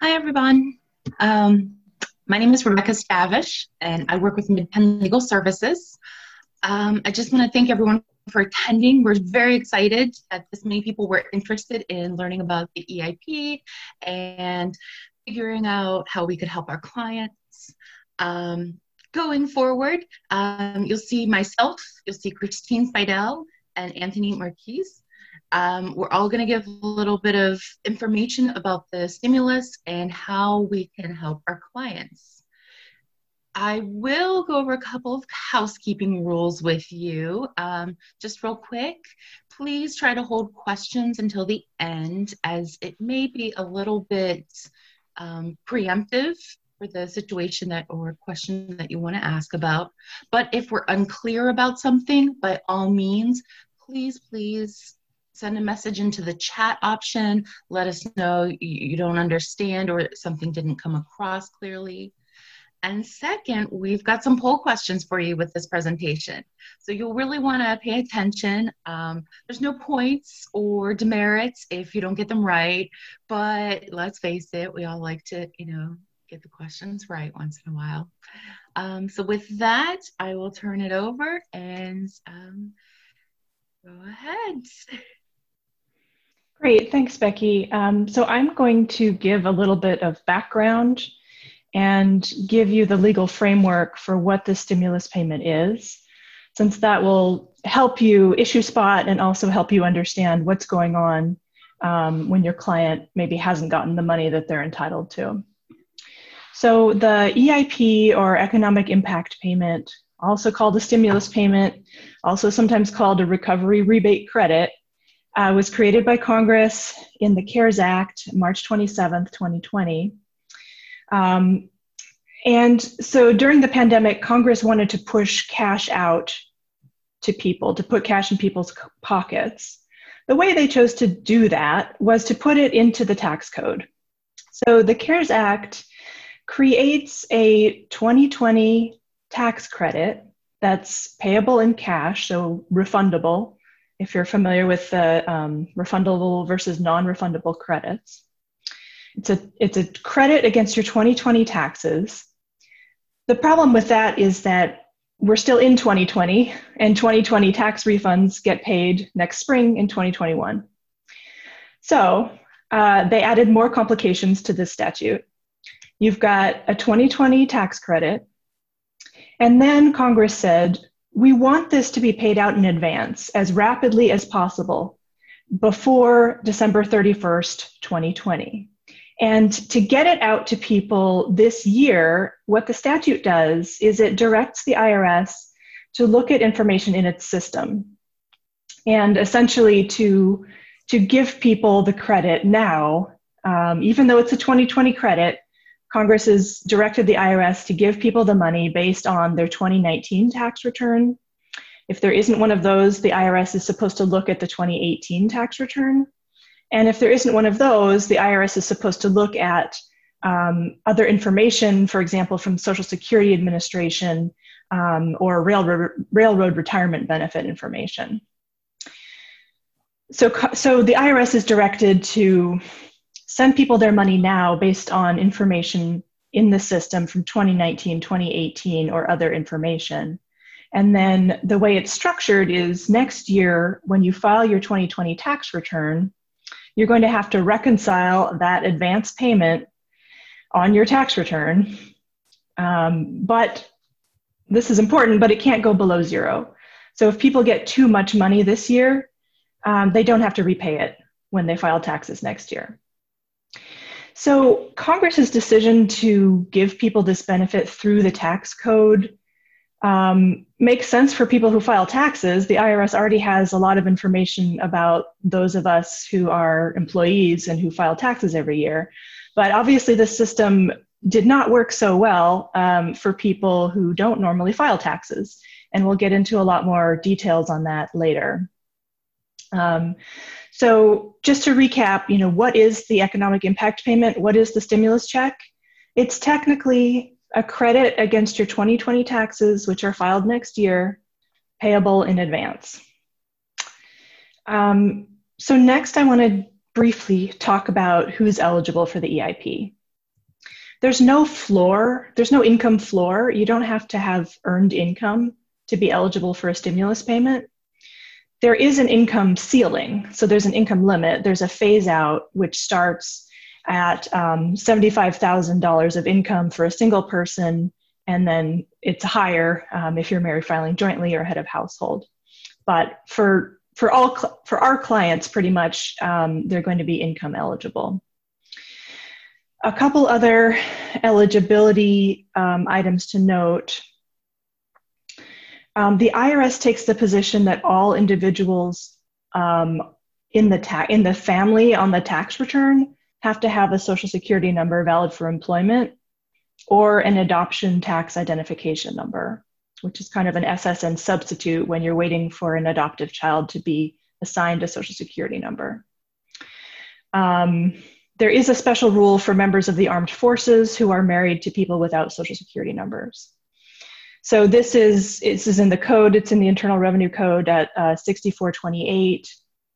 Hi, everyone. Um, my name is Rebecca Stavish, and I work with MidPenn Legal Services. Um, I just want to thank everyone for attending. We're very excited that this many people were interested in learning about the EIP and figuring out how we could help our clients. Um, going forward, um, you'll see myself, you'll see Christine Speidel and Anthony Marqusee. Um, we're all going to give a little bit of information about the stimulus and how we can help our clients. I will go over a couple of housekeeping rules with you. Um, just real quick, please try to hold questions until the end as it may be a little bit um, preemptive for the situation that or question that you want to ask about. But if we're unclear about something, by all means, please, please send a message into the chat option. Let us know you don't understand or something didn't come across clearly. And second, we've got some poll questions for you with this presentation. So you'll really want to pay attention. Um, there's no points or demerits if you don't get them right, but let's face it, we all like to, you know, get the questions right once in a while. Um, so with that, I will turn it over and um, go ahead. Great, thanks, Becky. Um, so I'm going to give a little bit of background and give you the legal framework for what the stimulus payment is, since that will help you issue spot and also help you understand what's going on um, when your client maybe hasn't gotten the money that they're entitled to. So the EIP or economic impact payment, also called a stimulus payment, also sometimes called a recovery rebate credit, uh, was created by Congress in the CARES Act, March 27th, 2020. Um, and so during the pandemic, Congress wanted to push cash out to people, to put cash in people's pockets. The way they chose to do that was to put it into the tax code. So the CARES Act creates a 2020 tax credit that's payable in cash, so refundable, if you're familiar with the um, refundable versus non-refundable credits. It's a, it's a credit against your 2020 taxes. The problem with that is that we're still in 2020 and 2020 tax refunds get paid next spring in 2021. So uh, they added more complications to this statute. You've got a 2020 tax credit, and then Congress said, we want this to be paid out in advance as rapidly as possible before December 31st, 2020. And to get it out to people this year, what the statute does is it directs the IRS to look at information in its system and essentially to, to give people the credit now, um, even though it's a 2020 credit, Congress has directed the IRS to give people the money based on their 2019 tax return. If there isn't one of those, the IRS is supposed to look at the 2018 tax return. And if there isn't one of those, the IRS is supposed to look at um, other information, for example, from Social Security Administration um, or railroad, railroad retirement benefit information. So, so the IRS is directed to send people their money now based on information in the system from 2019, 2018, or other information. And then the way it's structured is next year, when you file your 2020 tax return, you're going to have to reconcile that advance payment on your tax return. Um, but this is important, but it can't go below zero. So if people get too much money this year, um, they don't have to repay it when they file taxes next year. So, Congress's decision to give people this benefit through the tax code um, makes sense for people who file taxes. The IRS already has a lot of information about those of us who are employees and who file taxes every year. But obviously, this system did not work so well um, for people who don't normally file taxes. And we'll get into a lot more details on that later. Um, so just to recap, you know, what is the economic impact payment? What is the stimulus check? It's technically a credit against your 2020 taxes, which are filed next year, payable in advance. Um, so next I want to briefly talk about who's eligible for the EIP. there's no floor, there's no income floor. You don't have to have earned income to be eligible for a stimulus payment. There is an income ceiling, so there's an income limit. There's a phase out which starts at um, $75,000 of income for a single person, and then it's higher um, if you're married filing jointly or head of household. But for for all for our clients, pretty much um, they're going to be income eligible. A couple other eligibility um, items to note. Um, the IRS takes the position that all individuals um, in the ta- in the family on the tax return have to have a social security number valid for employment or an adoption tax identification number, which is kind of an SSN substitute when you're waiting for an adoptive child to be assigned a social security number. Um, there is a special rule for members of the armed forces who are married to people without social security numbers. So this is this is in the code. It's in the Internal Revenue Code at uh, 6428.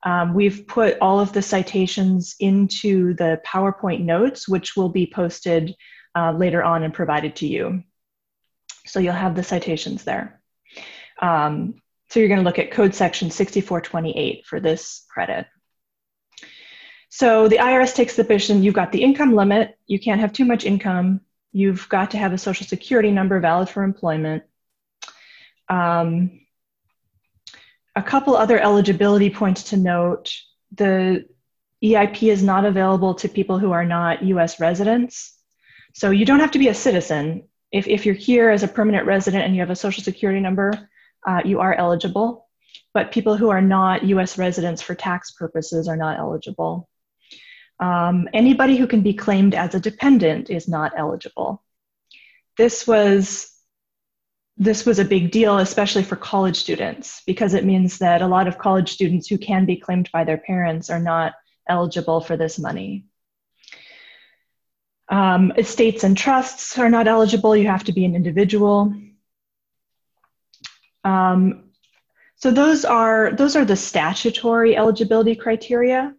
Um, we've put all of the citations into the PowerPoint notes, which will be posted uh, later on and provided to you. So you'll have the citations there. Um, so you're going to look at code section 6428 for this credit. So the IRS takes the position you've got the income limit, you can't have too much income, you've got to have a social security number valid for employment. Um, a couple other eligibility points to note the EIP is not available to people who are not US residents. So you don't have to be a citizen. If, if you're here as a permanent resident and you have a social security number, uh, you are eligible. But people who are not US residents for tax purposes are not eligible. Um, anybody who can be claimed as a dependent is not eligible. This was this was a big deal, especially for college students, because it means that a lot of college students who can be claimed by their parents are not eligible for this money. Um, estates and trusts are not eligible. You have to be an individual. Um, so those are those are the statutory eligibility criteria.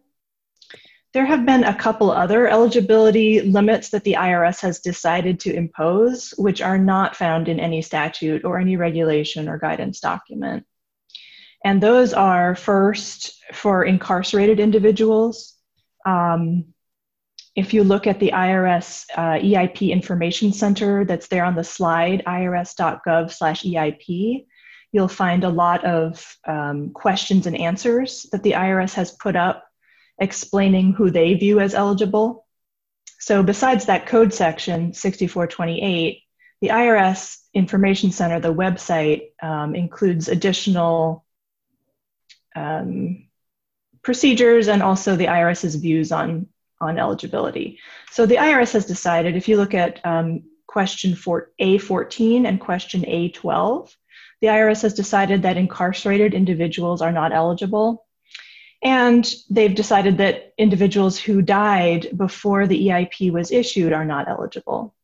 There have been a couple other eligibility limits that the IRS has decided to impose, which are not found in any statute or any regulation or guidance document. And those are first for incarcerated individuals. Um, if you look at the IRS uh, EIP Information Center that's there on the slide, irs.gov slash EIP, you'll find a lot of um, questions and answers that the IRS has put up explaining who they view as eligible. So, besides that code section 6428, the IRS Information Center, the website, um, includes additional um, procedures and also the IRS's views on, on eligibility. So, the IRS has decided if you look at um, question for A14 and question A12, the IRS has decided that incarcerated individuals are not eligible and they've decided that individuals who died before the EIP was issued are not eligible.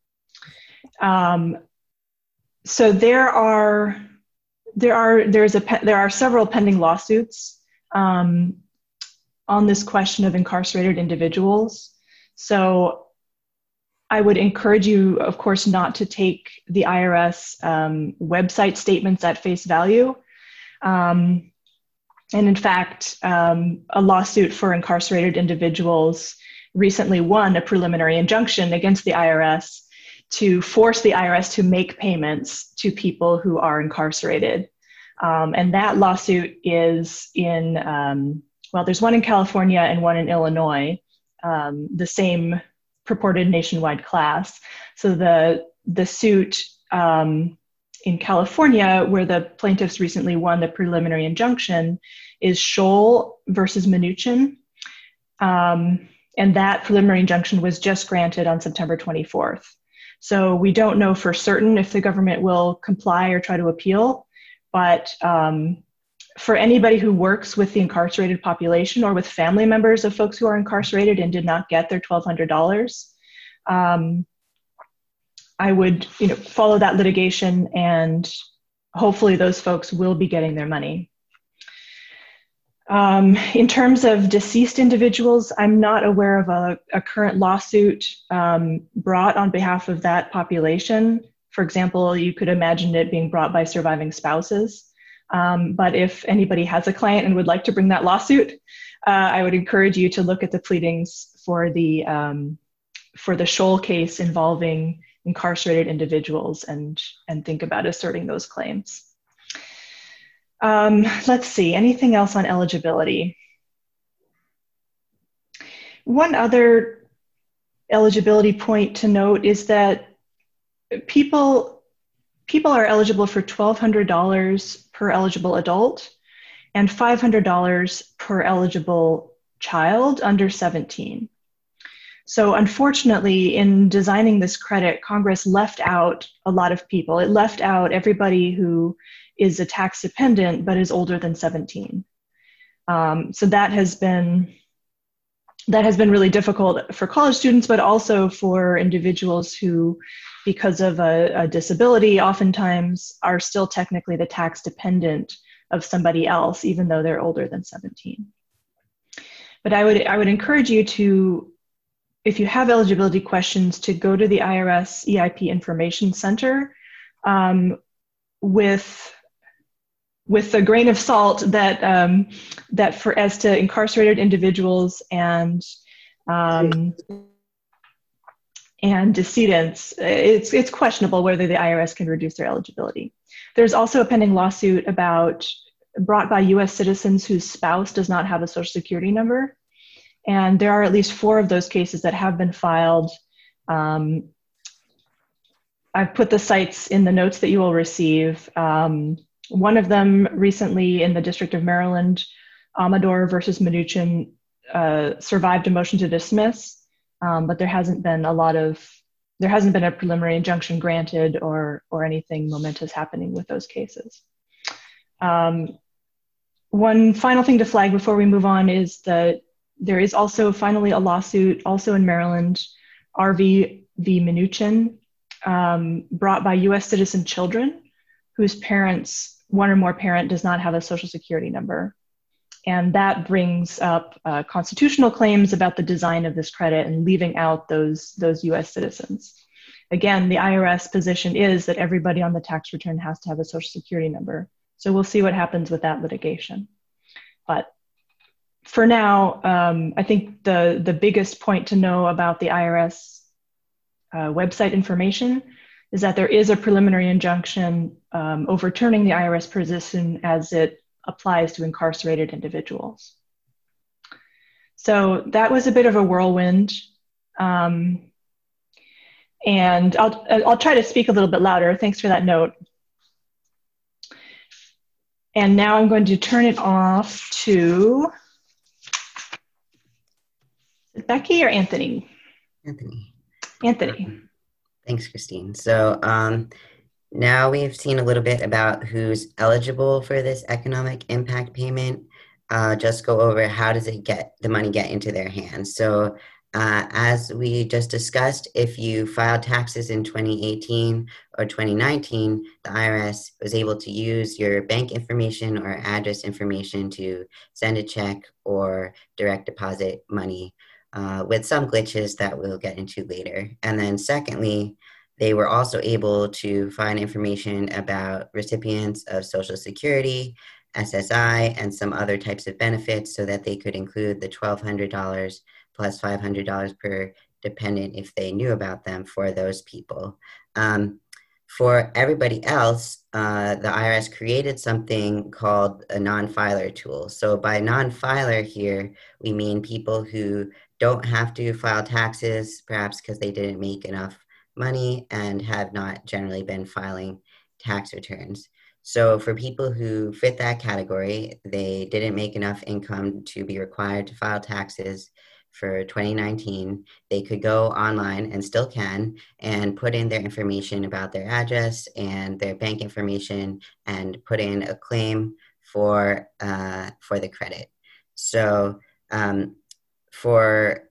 Um, so there are there are there's a there are several pending lawsuits um, on this question of incarcerated individuals. So I would encourage you, of course, not to take the IRS um, website statements at face value. Um, and in fact, um, a lawsuit for incarcerated individuals recently won a preliminary injunction against the IRS to force the IRS to make payments to people who are incarcerated. Um, and that lawsuit is in, um, well, there's one in California and one in Illinois, um, the same purported nationwide class. So the, the suit um, in California, where the plaintiffs recently won the preliminary injunction, is Scholl versus Mnuchin. Um, and that preliminary injunction was just granted on September 24th. So we don't know for certain if the government will comply or try to appeal, but um, for anybody who works with the incarcerated population or with family members of folks who are incarcerated and did not get their $1,200, um, I would, you know, follow that litigation and hopefully those folks will be getting their money. Um, in terms of deceased individuals, I'm not aware of a, a current lawsuit um, brought on behalf of that population. For example, you could imagine it being brought by surviving spouses. Um, but if anybody has a client and would like to bring that lawsuit, uh, I would encourage you to look at the pleadings for the um, for the Scholl case involving incarcerated individuals and and think about asserting those claims. Um, let's see, anything else on eligibility? One other eligibility point to note is that people people are eligible for $1,200 per eligible adult and $500 per eligible child under 17. So, unfortunately, in designing this credit, Congress left out a lot of people. It left out everybody who is a tax dependent but is older than 17. Um, so that has been that has been really difficult for college students, but also for individuals who, because of a, a disability, oftentimes are still technically the tax dependent of somebody else, even though they're older than 17. But I would, I would encourage you to, if you have eligibility questions, to go to the IRS EIP Information Center um, with with a grain of salt that um, that for as to incarcerated individuals and um, and decedents, it's it's questionable whether the IRS can reduce their eligibility. There's also a pending lawsuit about brought by U.S. citizens whose spouse does not have a Social Security number, and there are at least four of those cases that have been filed. Um, I've put the sites in the notes that you will receive. Um, one of them recently in the District of Maryland, Amador versus Mnuchin, uh, survived a motion to dismiss, um, but there hasn't been a lot of there hasn't been a preliminary injunction granted or or anything momentous happening with those cases. Um, one final thing to flag before we move on is that there is also finally a lawsuit, also in Maryland, RV v. Mnuchin, um, brought by U.S. citizen children whose parents, one or more parent, does not have a social security number. And that brings up uh, constitutional claims about the design of this credit and leaving out those, those US citizens. Again, the IRS position is that everybody on the tax return has to have a social security number. So we'll see what happens with that litigation. But for now, um, I think the, the biggest point to know about the IRS uh, website information is that there is a preliminary injunction um, overturning the IRS position as it applies to incarcerated individuals. So that was a bit of a whirlwind. Um, and I'll, I'll try to speak a little bit louder. Thanks for that note. And now I'm going to turn it off to Becky or Anthony? Anthony. Anthony. Thanks, Christine. So um, now we've seen a little bit about who's eligible for this economic impact payment. Uh, just go over how does it get the money get into their hands. So uh, as we just discussed, if you filed taxes in 2018 or 2019, the IRS was able to use your bank information or address information to send a check or direct deposit money uh, with some glitches that we'll get into later. And then, secondly, they were also able to find information about recipients of Social Security, SSI, and some other types of benefits so that they could include the $1,200 plus $500 per dependent if they knew about them for those people. Um, for everybody else, uh, the IRS created something called a non filer tool. So, by non filer here, we mean people who don't have to file taxes, perhaps because they didn't make enough money and have not generally been filing tax returns. So, for people who fit that category, they didn't make enough income to be required to file taxes for 2019. They could go online and still can and put in their information about their address and their bank information and put in a claim for uh, for the credit. So um, for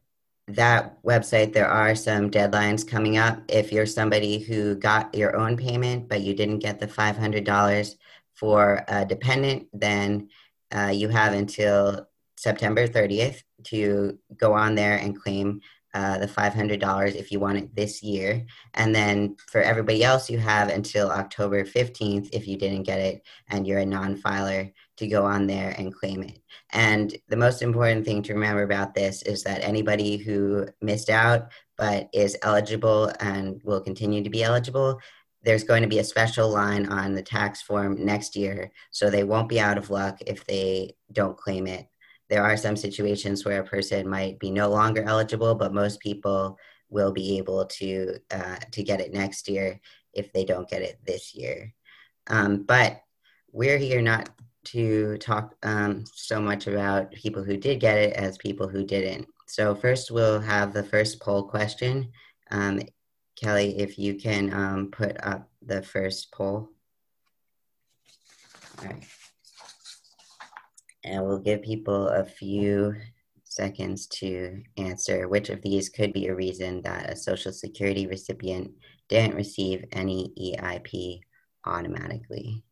that website, there are some deadlines coming up. If you're somebody who got your own payment, but you didn't get the $500 for a dependent, then uh, you have until September 30th to go on there and claim uh, the $500 if you want it this year. And then for everybody else, you have until October 15th if you didn't get it and you're a non filer to go on there and claim it. And the most important thing to remember about this is that anybody who missed out but is eligible and will continue to be eligible, there's going to be a special line on the tax form next year. So they won't be out of luck if they don't claim it there are some situations where a person might be no longer eligible, but most people will be able to uh, to get it next year if they don't get it this year. Um, but we're here not to talk um, so much about people who did get it as people who didn't. So first, we'll have the first poll question. Um, Kelly, if you can um, put up the first poll. All right and we'll give people a few seconds to answer which of these could be a reason that a Social Security recipient didn't receive any EIP automatically.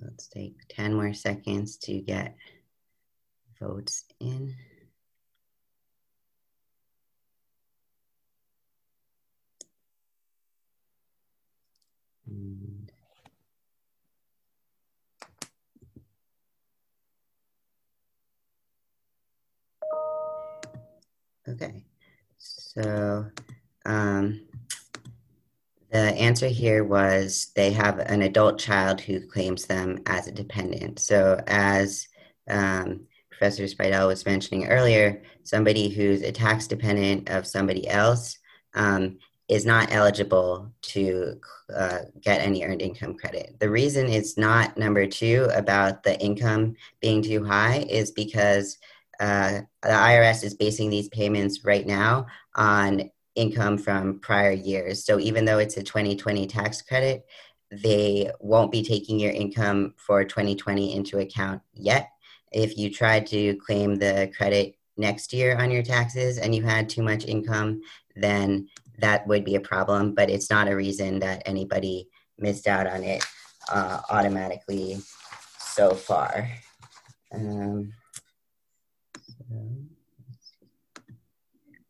Let's take 10 more seconds to get votes in. Okay, so um, the answer here was they have an adult child who claims them as a dependent. So, as um, Professor Speidel was mentioning earlier, somebody who's a tax dependent of somebody else um, is not eligible to uh, get any earned income credit. The reason it's not number two about the income being too high is because uh, the IRS is basing these payments right now on income from prior years. So even though it's a 2020 tax credit, they won't be taking your income for 2020 into account yet. If you try to claim the credit next year on your taxes and you had too much income, then that would be a problem, but it's not a reason that anybody missed out on it uh, automatically so far. Um,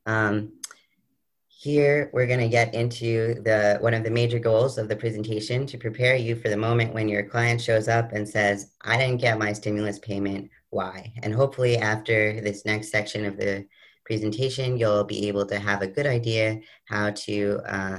um, here, we're going to get into the one of the major goals of the presentation to prepare you for the moment when your client shows up and says, I didn't get my stimulus payment, why? And hopefully after this next section of the presentation, you'll be able to have a good idea how to uh,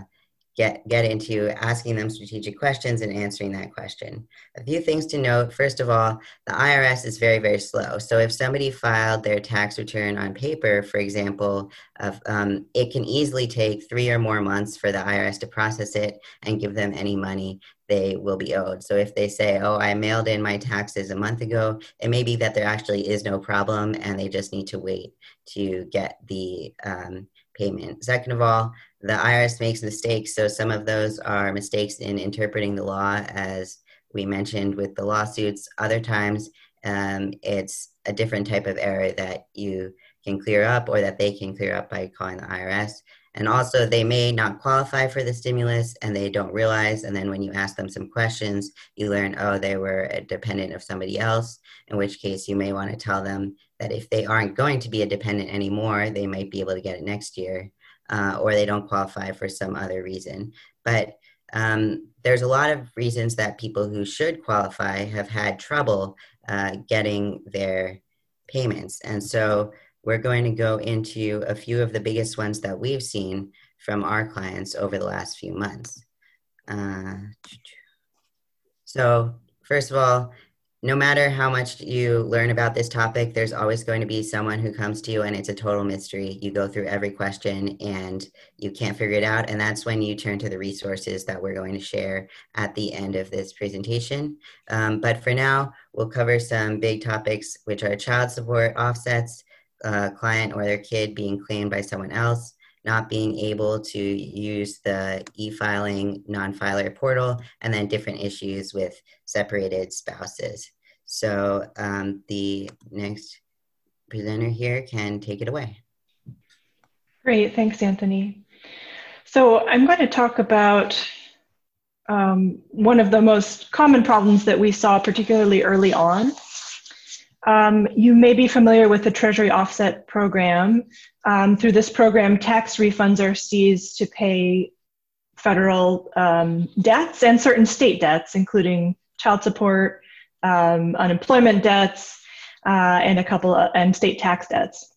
get get into asking them strategic questions and answering that question. A few things to note. First of all, the IRS is very very slow. So if somebody filed their tax return on paper, for example, of, um, it can easily take three or more months for the IRS to process it and give them any money they will be owed. So if they say, "Oh, I mailed in my taxes a month ago," it may be that there actually is no problem and they just need to wait to get the um, payment. Second of all, the IRS makes mistakes. So some of those are mistakes in interpreting the law, as we mentioned with the lawsuits. Other times, um, it's a different type of error that you can clear up or that they can clear up by calling the IRS. And also, they may not qualify for the stimulus and they don't realize. And then, when you ask them some questions, you learn, oh, they were a dependent of somebody else, in which case you may want to tell them that if they aren't going to be a dependent anymore, they might be able to get it next year, uh, or they don't qualify for some other reason. But um, there's a lot of reasons that people who should qualify have had trouble uh, getting their payments. And so, we're going to go into a few of the biggest ones that we've seen from our clients over the last few months. Uh, so, first of all, no matter how much you learn about this topic, there's always going to be someone who comes to you and it's a total mystery. You go through every question and you can't figure it out. And that's when you turn to the resources that we're going to share at the end of this presentation. Um, but for now, we'll cover some big topics, which are child support offsets, uh, client or their kid being claimed by someone else, not being able to use the e-filing non-filer portal, and then different issues with separated spouses. So um, the next presenter here can take it away. Great, thanks, Anthony. So I'm going to talk about um, one of the most common problems that we saw, particularly early on. Um, you may be familiar with the Treasury Offset Program. Um, through this program, tax refunds are seized to pay federal um, debts and certain state debts, including child support, um, unemployment debts, uh, and a couple of, and state tax debts.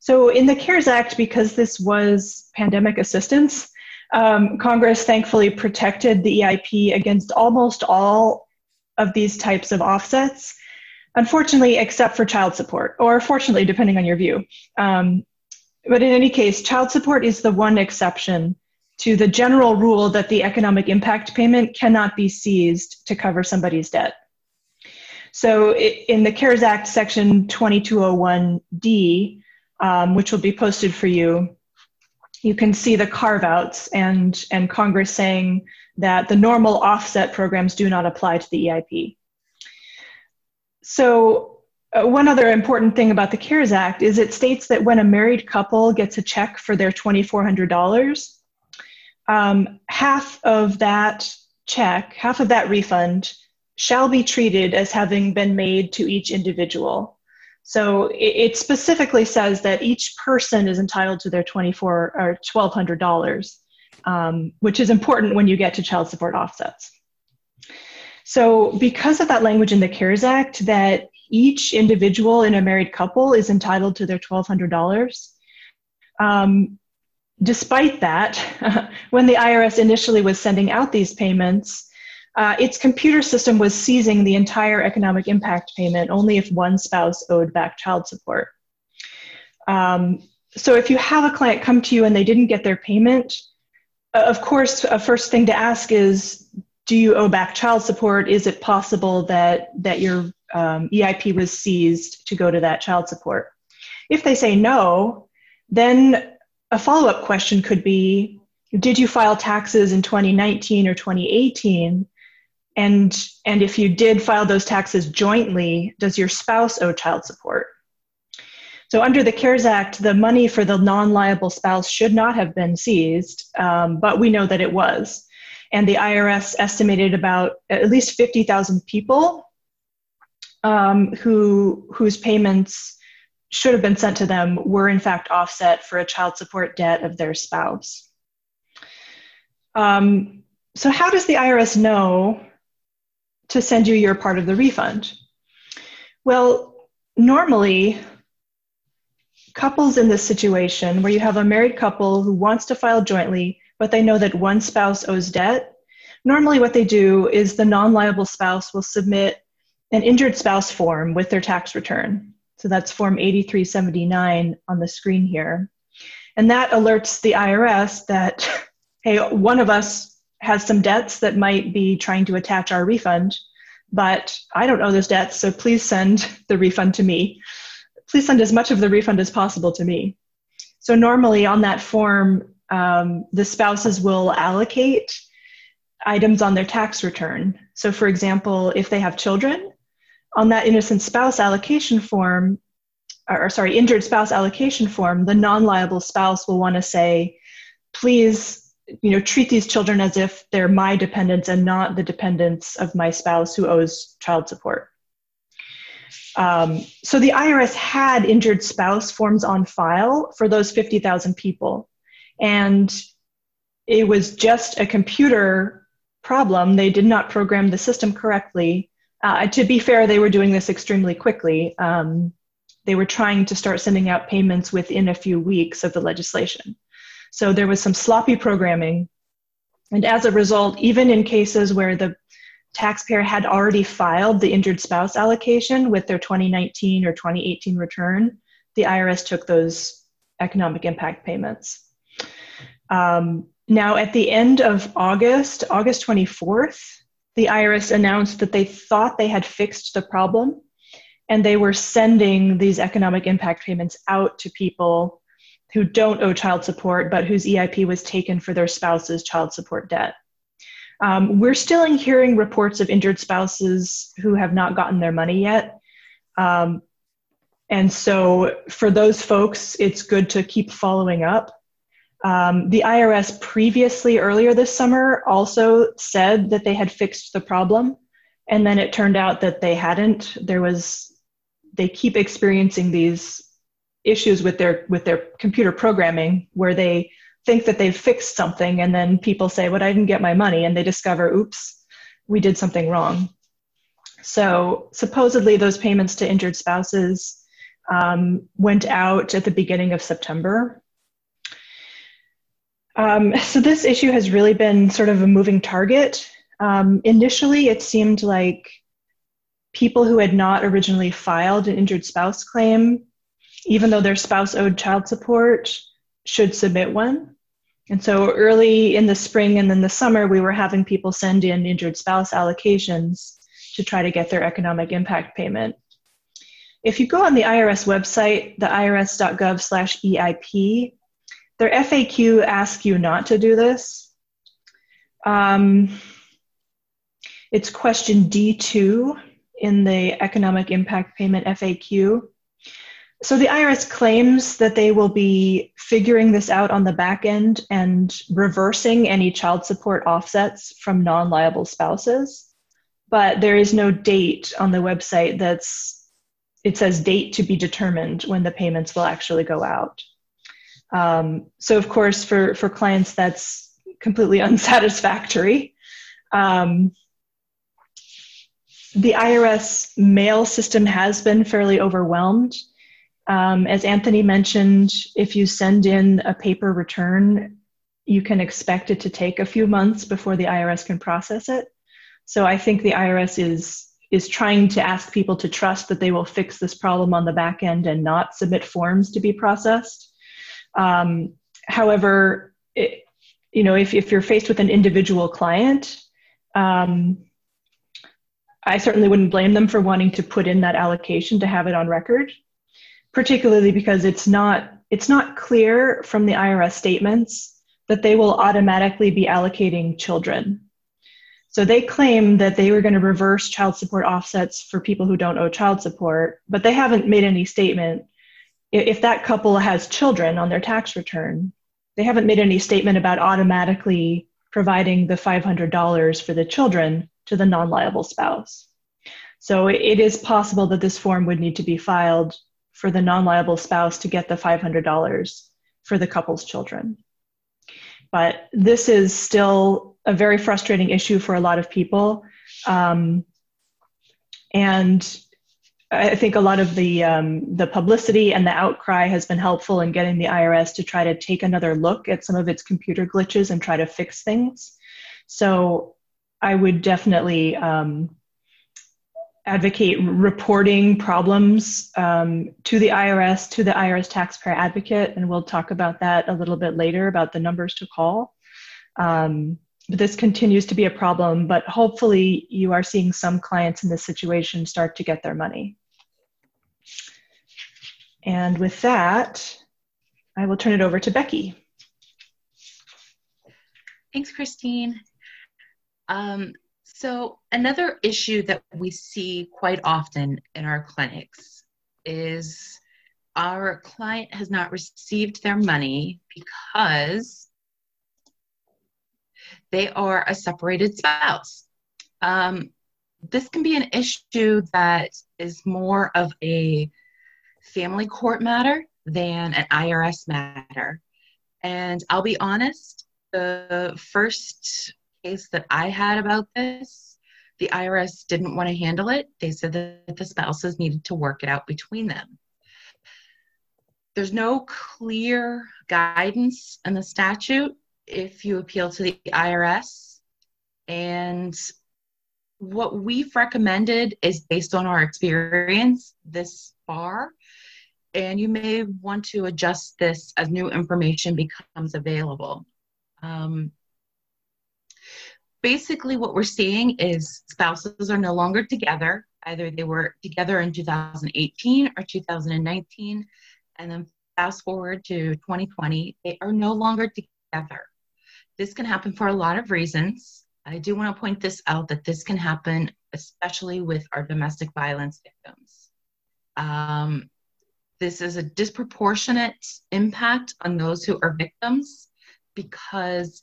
So, in the CARES Act, because this was pandemic assistance, um, Congress thankfully protected the EIP against almost all of these types of offsets, unfortunately, except for child support, or fortunately, depending on your view. Um, but in any case, child support is the one exception to the general rule that the economic impact payment cannot be seized to cover somebody's debt. So in the CARES Act, Section 2201D, um, which will be posted for you, you can see the carve outs and, and Congress saying that the normal offset programs do not apply to the EIP. So, uh, one other important thing about the CARES Act is it states that when a married couple gets a check for their $2,400, um, half of that check, half of that refund, shall be treated as having been made to each individual. So it, specifically says that each person is entitled to their 24 or $1,200, um, which is important when you get to child support offsets. So because of that language in the CARES Act that each individual in a married couple is entitled to their $1,200, um, despite that, when the IRS initially was sending out these payments, uh, its computer system was seizing the entire economic impact payment only if one spouse owed back child support. Um, so if you have a client come to you and they didn't get their payment, uh, of course, a first thing to ask is, do you owe back child support? Is it possible that, that your um, EIP was seized to go to that child support? If they say no, then a follow up question could be Did you file taxes in 2019 or 2018 and and if you did file those taxes jointly does your spouse owe child support so under the cares act the money for the non-liable spouse should not have been seized um, but we know that it was and the irs estimated about at least 50000 people um, who whose payments should have been sent to them were in fact offset for a child support debt of their spouse um, so how does the irs know to send you your part of the refund? Well, normally, couples in this situation where you have a married couple who wants to file jointly, but they know that one spouse owes debt, normally what they do is the non liable spouse will submit an injured spouse form with their tax return. So that's Form 8379 on the screen here. And that alerts the IRS that, hey, one of us has some debts that might be trying to attach our refund, but I don't owe those debts, so please send the refund to me. Please send as much of the refund as possible to me. So normally on that form, um, the spouses will allocate items on their tax return. So for example, if they have children, on that innocent spouse allocation form, or, or sorry, injured spouse allocation form, the non-liable spouse will want to say, please you know treat these children as if they're my dependents and not the dependents of my spouse who owes child support um, so the irs had injured spouse forms on file for those 50000 people and it was just a computer problem they did not program the system correctly uh, to be fair they were doing this extremely quickly um, they were trying to start sending out payments within a few weeks of the legislation so there was some sloppy programming. And as a result, even in cases where the taxpayer had already filed the injured spouse allocation with their 2019 or 2018 return, the IRS took those economic impact payments. Um, now, at the end of August, August 24th, the IRS announced that they thought they had fixed the problem and they were sending these economic impact payments out to people who don't owe child support, but whose EIP was taken for their spouse's child support debt. Um, we're still hearing reports of injured spouses who have not gotten their money yet. Um, and so for those folks, it's good to keep following up. Um, the IRS previously, earlier this summer, also said that they had fixed the problem. And then it turned out that they hadn't. There was, they keep experiencing these issues with their with their computer programming where they think that they've fixed something and then people say well i didn't get my money and they discover oops we did something wrong so supposedly those payments to injured spouses um, went out at the beginning of september um, so this issue has really been sort of a moving target um, initially it seemed like people who had not originally filed an injured spouse claim even though their spouse owed child support, should submit one. And so early in the spring and then the summer, we were having people send in injured spouse allocations to try to get their economic impact payment. If you go on the IRS website, the irs.gov slash EIP, their FAQ asks you not to do this. Um, it's question D2 in the economic impact payment FAQ. So the IRS claims that they will be figuring this out on the back end and reversing any child support offsets from non liable spouses. But there is no date on the website that's, it says date to be determined when the payments will actually go out. Um, so, of course, for, for clients, that's completely unsatisfactory. Um, the IRS mail system has been fairly overwhelmed. Um, as Anthony mentioned, if you send in a paper return, you can expect it to take a few months before the IRS can process it. So I think the IRS is is trying to ask people to trust that they will fix this problem on the back end and not submit forms to be processed. Um, however, it, you know, if, if you're faced with an individual client, um, I certainly wouldn't blame them for wanting to put in that allocation to have it on record particularly because it's not it's not clear from the IRS statements that they will automatically be allocating children. So they claim that they were going to reverse child support offsets for people who don't owe child support, but they haven't made any statement if that couple has children on their tax return. They haven't made any statement about automatically providing the $500 for the children to the non liable spouse. So it is possible that this form would need to be filed for the non liable spouse to get the $500 for the couple's children. But this is still a very frustrating issue for a lot of people. Um, and I think a lot of the um, the publicity and the outcry has been helpful in getting the IRS to try to take another look at some of its computer glitches and try to fix things. So I would definitely um, advocate reporting problems um, to the IRS, to the IRS taxpayer advocate, and we'll talk about that a little bit later about the numbers to call. Um, this continues to be a problem, but hopefully you are seeing some clients in this situation start to get their money. And with that, I will turn it over to Becky. Thanks, Christine. Um, so, another issue that we see quite often in our clinics is our client has not received their money because they are a separated spouse. Um, this can be an issue that is more of a family court matter than an IRS matter. And I'll be honest, the first case that I had about this, the IRS didn't want to handle it. They said that the spouses needed to work it out between them. There's no clear guidance in the statute if you appeal to the IRS. And what we've recommended is based on our experience this far. And you may want to adjust this as new information becomes available. Um, basically what we're seeing is spouses are no longer together. Either they were together in 2018 or 2019, and then fast forward to 2020, they are no longer together. This can happen for a lot of reasons. I do want to point this out that this can happen especially with our domestic violence victims. Um, this is a disproportionate impact on those who are victims because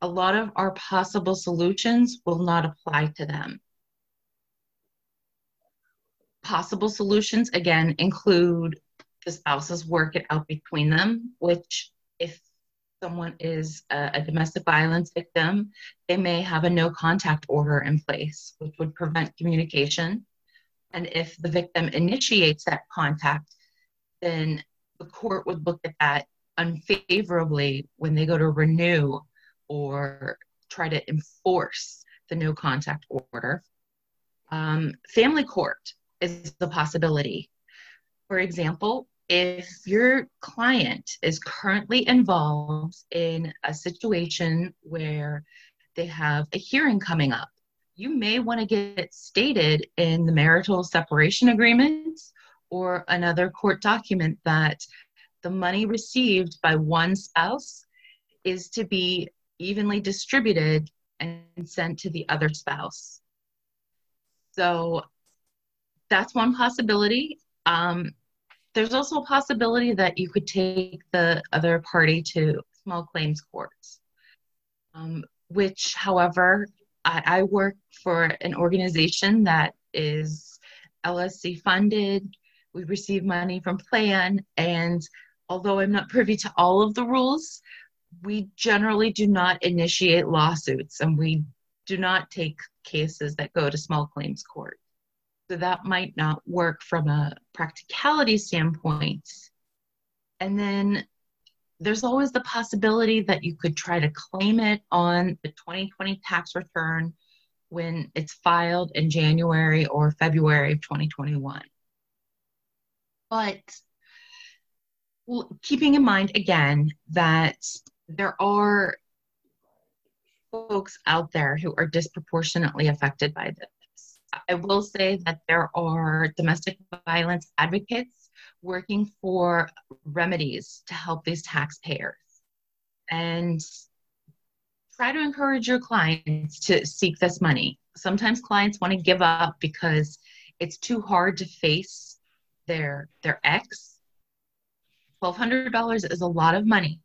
a lot of our possible solutions will not apply to them. Possible solutions, again, include the spouses work it out between them, which, if someone is a, a, domestic violence victim, they may have a no contact order in place, which would prevent communication. And if the victim initiates that contact, then the court would look at that unfavorably when they go to renew or try to enforce the no contact order. Um, family court is the possibility. For example, if your client is currently involved in a situation where they have a hearing coming up, you may want to get it stated in the marital separation agreement or another court document that the money received by one spouse is to be evenly distributed and sent to the other spouse. So that's one possibility. Um, there's also a possibility that you could take the other party to small claims courts, um, which, however, I, I work for an organization that is LSC funded. We receive money from PLAN and although i'm not privy to all of the rules we generally do not initiate lawsuits and we do not take cases that go to small claims court so that might not work from a practicality standpoint and then there's always the possibility that you could try to claim it on the 2020 tax return when it's filed in January or February of 2021 but keeping in mind again that there are folks out there who are disproportionately affected by this. I will say that there are domestic violence advocates working for remedies to help these taxpayers. And try to encourage your clients to seek this money. Sometimes clients want to give up because it's too hard to face their their ex $1200 is a lot of money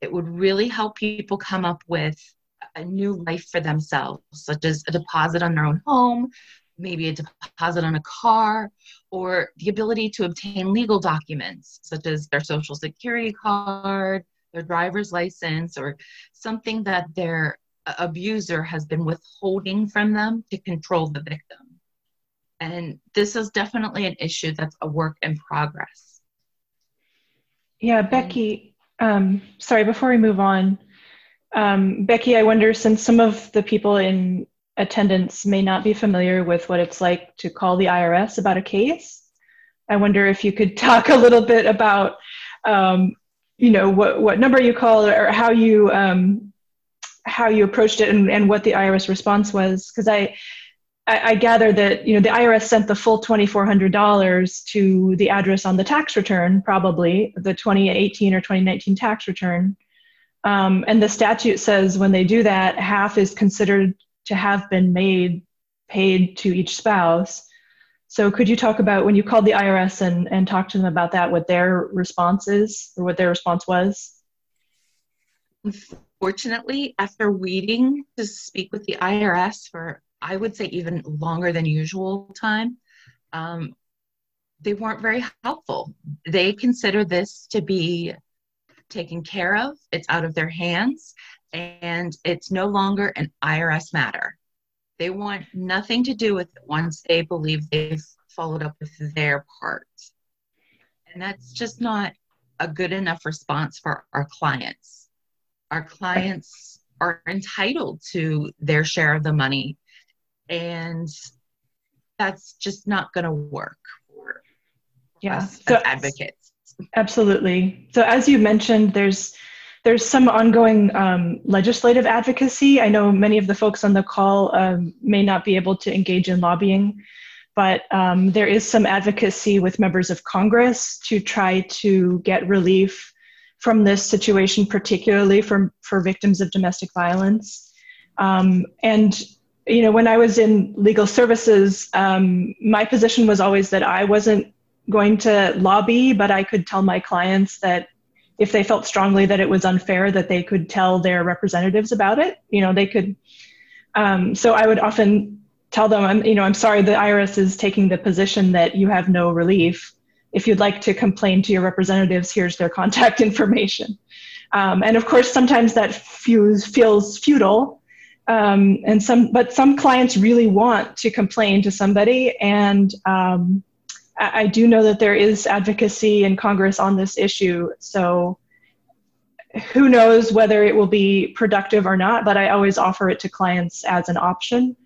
it would really help people come up with a new life for themselves such as a deposit on their own home maybe a deposit on a car or the ability to obtain legal documents such as their social security card their driver's license or something that their abuser has been withholding from them to control the victim and this is definitely an issue that's a work in progress. Yeah, Becky, um, sorry, before we move on, um, Becky, I wonder since some of the people in attendance may not be familiar with what it's like to call the IRS about a case, I wonder if you could talk a little bit about, um, you know, what, what number you called or how you um, how you approached it and, and what the IRS response was. Because I, I, I gather that you know the IRS sent the full twenty four hundred dollars to the address on the tax return, probably the twenty eighteen or twenty nineteen tax return. Um, and the statute says when they do that, half is considered to have been made paid to each spouse. So could you talk about when you called the IRS and, and talk to them about that, what their response is or what their response was? Unfortunately, after waiting to speak with the IRS for I would say even longer than usual time, um, they weren't very helpful. They consider this to be taken care of, it's out of their hands, and it's no longer an IRS matter. They want nothing to do with it once they believe they've followed up with their part. And that's just not a good enough response for our clients. Our clients are entitled to their share of the money and that's just not going to work for yeah. us so, as advocates. Absolutely. So as you mentioned, there's there's some ongoing um, legislative advocacy. I know many of the folks on the call um, may not be able to engage in lobbying, but um, there is some advocacy with members of Congress to try to get relief from this situation, particularly for, for victims of domestic violence. Um, and you know, when I was in legal services, um, my position was always that I wasn't going to lobby, but I could tell my clients that if they felt strongly that it was unfair, that they could tell their representatives about it. You know, they could. Um, so I would often tell them, I'm, you know, I'm sorry, the IRS is taking the position that you have no relief. If you'd like to complain to your representatives, here's their contact information. Um, and of course, sometimes that feels, feels futile. Um, and some, but some clients really want to complain to somebody, and um, I do know that there is advocacy in Congress on this issue. So who knows whether it will be productive or not, but I always offer it to clients as an option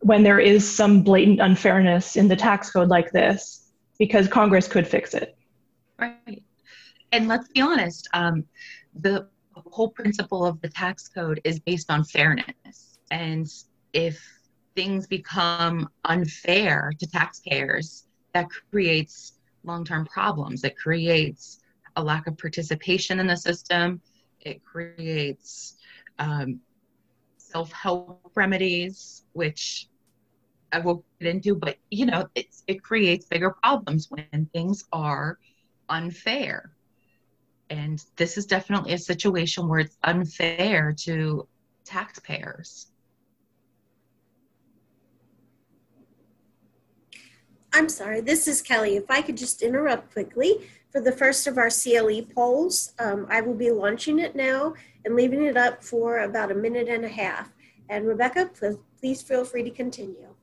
when there is some blatant unfairness in the tax code like this, because Congress could fix it. Right. And let's be honest, um, the whole principle of the tax code is based on fairness. And if things become unfair to taxpayers, that creates long term problems. It creates a lack of participation in the system. It creates um, self help remedies, which I will get into, but you know, it's, it creates bigger problems when things are unfair. And this is definitely a situation where it's unfair to taxpayers. I'm sorry, this is Kelly. If I could just interrupt quickly for the first of our CLE polls, um, I will be launching it now and leaving it up for about a minute and a half. And Rebecca, please feel free to continue.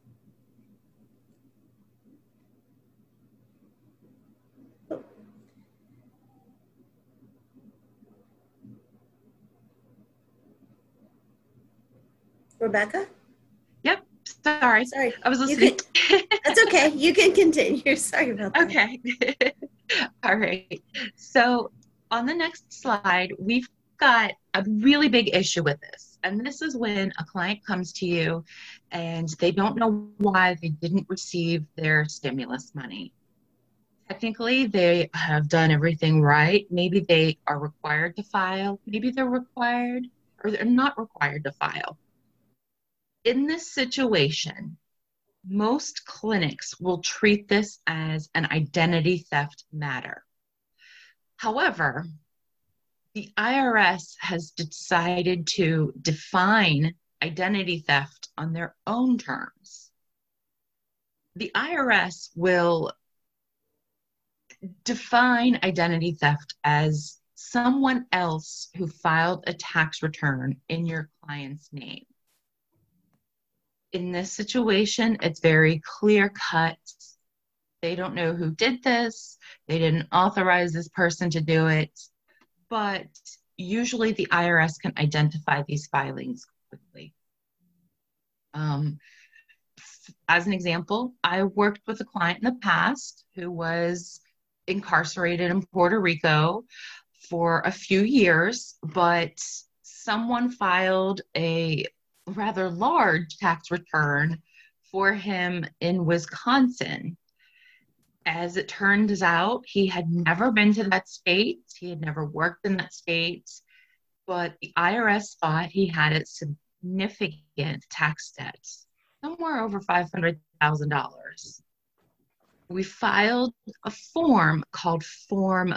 Rebecca? Sorry. Sorry. I was listening. Can, that's okay. You can continue. Sorry about that. Okay. All right. So on the next slide, we've got a really big issue with this. And this is when a client comes to you and they don't know why they didn't receive their stimulus money. Technically, they have done everything right. Maybe they are required to file. Maybe they're required or they're not required to file in this situation, most clinics will treat this as an identity theft matter. However, the IRS has decided to define identity theft on their own terms. The IRS will define identity theft as someone else who filed a tax return in your client's name in this situation, it's very clear cut. They don't know who did this, they didn't authorize this person to do it, but usually the IRS can identify these filings quickly. Um, as an example, I worked with a client in the past who was incarcerated in Puerto Rico for a few years, but someone filed a rather large tax return for him in Wisconsin. As it turns out, he had never been to that state, he had never worked in that state, but the IRS thought he had a significant tax debt, somewhere over $500,000. We filed a form called Form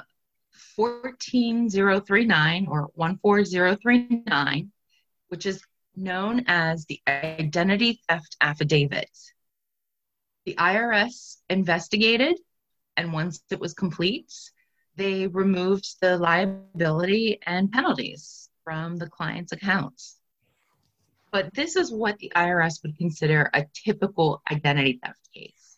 14039 or 14039, which is known as the Identity Theft Affidavit. The IRS investigated, and once it was complete, they removed the liability and penalties from the client's accounts. But this is what the IRS would consider a typical identity theft case.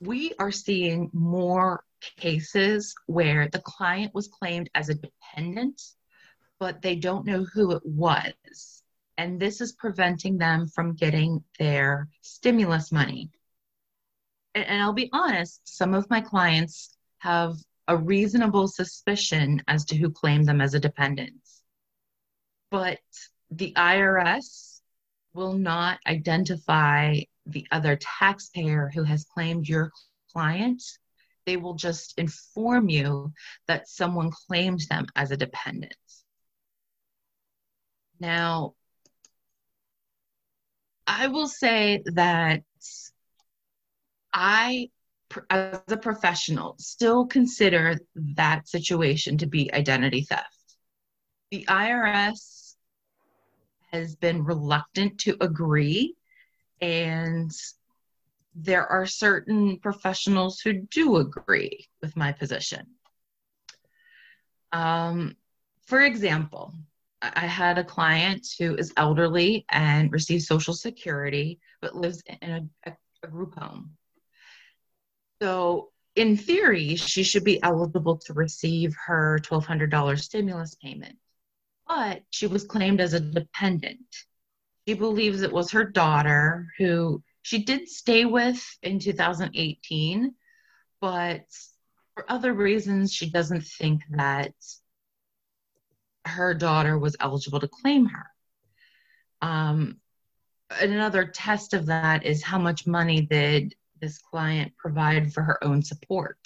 We are seeing more cases where the client was claimed as a dependent, but they don't know who it was and this is preventing them from getting their stimulus money. And, and I'll be honest, some of my clients have a reasonable suspicion as to who claimed them as a dependent. But the IRS will not identify the other taxpayer who has claimed your client, they will just inform you that someone claimed them as a dependent. Now, I will say that I, as a professional, still consider that situation to be identity theft. The IRS has been reluctant to agree, and there are certain professionals who do agree with my position. Um, for example, I had a client who is elderly and receives Social Security but lives in a, a group home. So, in theory, she should be eligible to receive her $1,200 stimulus payment, but she was claimed as a dependent. She believes it was her daughter who she did stay with in 2018, but for other reasons, she doesn't think that her daughter was eligible to claim her. Um, another test of that is how much money did this client provide for her own support?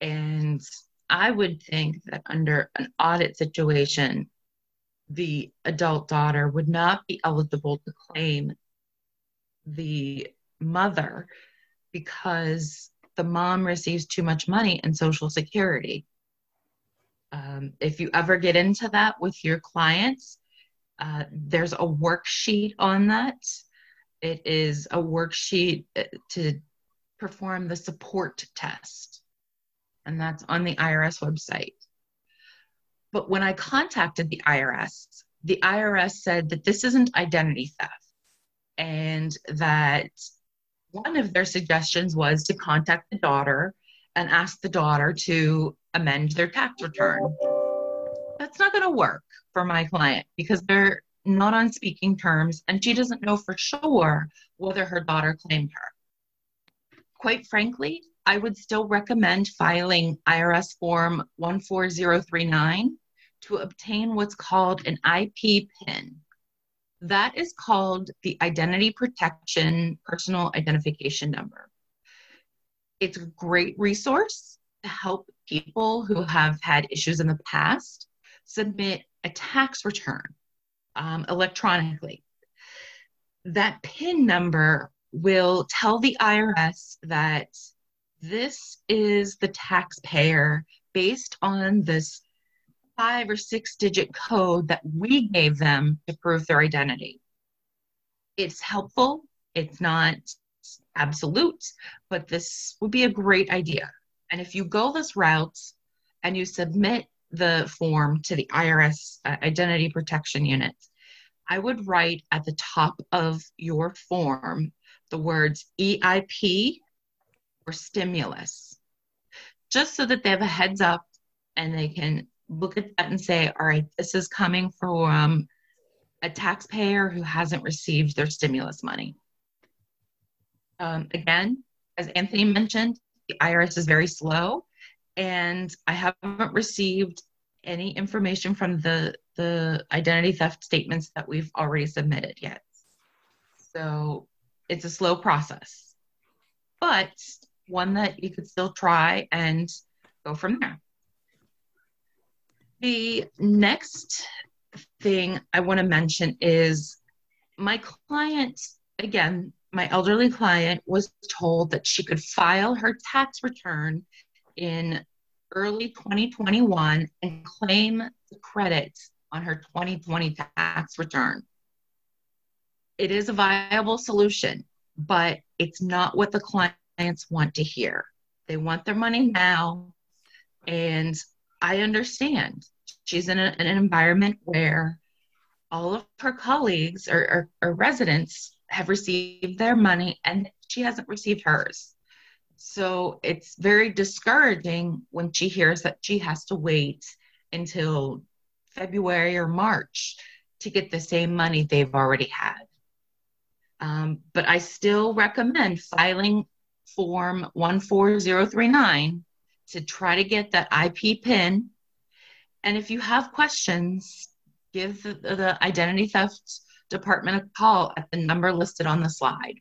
And I would think that under an audit situation, the adult daughter would not be eligible to claim the mother because the mom receives too much money in Social Security. Um, if you ever get into that with your clients, uh, there's a worksheet on that. It is a worksheet uh, to perform the support test, and that's on the IRS website. But when I contacted the IRS, the IRS said that this isn't identity theft and that one of their suggestions was to contact the daughter and ask the daughter to amend their tax return. That's not going to work for my client because they're not on speaking terms and she doesn't know for sure whether her daughter claimed her. Quite frankly, I would still recommend filing IRS Form 14039 to obtain what's called an IP PIN. That is called the Identity Protection Personal Identification Number. It's a great resource help people who have had issues in the past submit a tax return um, electronically. That PIN number will tell the IRS that this is the taxpayer based on this five or six digit code that we gave them to prove their identity. It's helpful, it's not absolute, but this would be a great idea. And if you go this route and you submit the form to the IRS uh, Identity Protection Unit, I would write at the top of your form the words EIP or stimulus, just so that they have a heads up and they can look at that and say, all right, this is coming from a taxpayer who hasn't received their stimulus money. Um, again, as Anthony mentioned, the IRS is very slow, and I haven't received any information from the, the identity theft statements that we've already submitted yet. So it's a slow process, but one that you could still try and go from there. The next thing I want to mention is my client, again, my elderly client was told that she could file her tax return in early 2021 and claim the credit on her 2020 tax return. It is a viable solution, but it's not what the clients want to hear. They want their money now, and I understand. She's in, a, an environment where all of her colleagues or, or, or residents have received their money and she hasn't received hers. So it's very discouraging when she hears that she has to wait until February or March to get the same money they've already had. Um, but I still recommend filing Form 14039 to try to get that IP PIN. And if you have questions, give the, the Identity Theft Department a call at the number listed on the slide.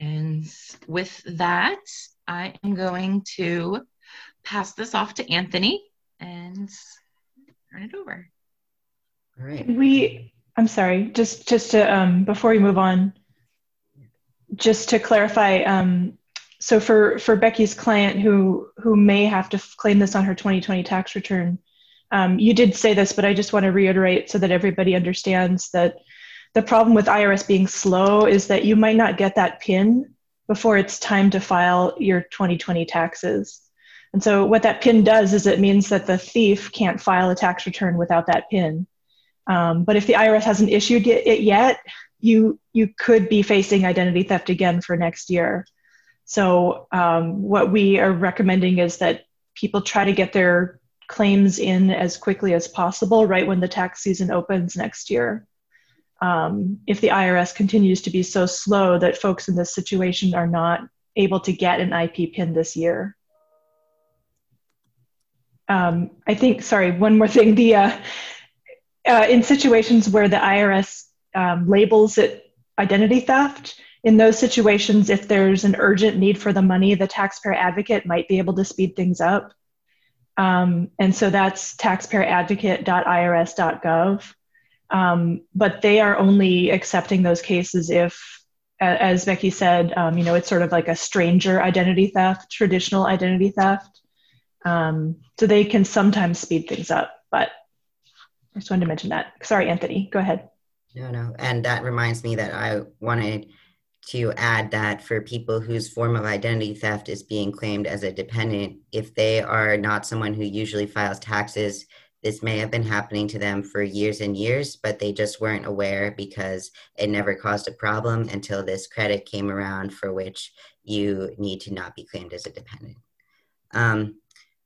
And with that, I am going to pass this off to Anthony and turn it over. All right. We, I'm sorry, just just to um, before we move on, just to clarify. Um, so for for Becky's client who who may have to claim this on her 2020 tax return, um, you did say this, but I just want to reiterate so that everybody understands that the problem with IRS being slow is that you might not get that PIN before it's time to file your 2020 taxes. And so what that PIN does is it means that the thief can't file a tax return without that PIN. Um, but if the IRS hasn't issued it yet, you you could be facing identity theft again for next year. So um, what we are recommending is that people try to get their claims in as quickly as possible, right when the tax season opens next year. Um, if the IRS continues to be so slow that folks in this situation are not able to get an IP PIN this year. Um, I think, sorry, one more thing. The uh, uh, in situations where the IRS um, labels it identity theft, in those situations, if there's an urgent need for the money, the taxpayer advocate might be able to speed things up. Um, and so that's taxpayeradvocate.irs.gov. Um, but they are only accepting those cases if, as Becky said, um, you know, it's sort of like a stranger identity theft, traditional identity theft. Um, so they can sometimes speed things up, but I just wanted to mention that. Sorry, Anthony, go ahead. No, no. And that reminds me that I wanted to add that for people whose form of identity theft is being claimed as a dependent, if they are not someone who usually files taxes, this may have been happening to them for years and years, but they just weren't aware because it never caused a problem until this credit came around for which you need to not be claimed as a dependent. Um,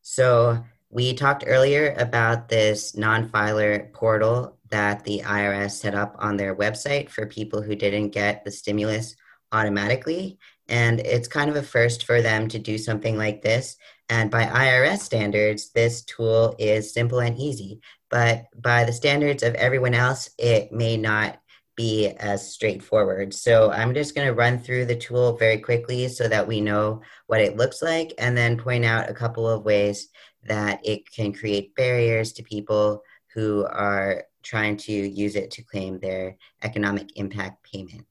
so we talked earlier about this non-filer portal that the IRS set up on their website for people who didn't get the stimulus automatically. And it's kind of a first for them to do something like this. And by IRS standards, this tool is simple and easy. But by the standards of everyone else, it may not be as straightforward. So I'm just going to run through the tool very quickly so that we know what it looks like and then point out a couple of ways that it can create barriers to people who are trying to use it to claim their economic impact payment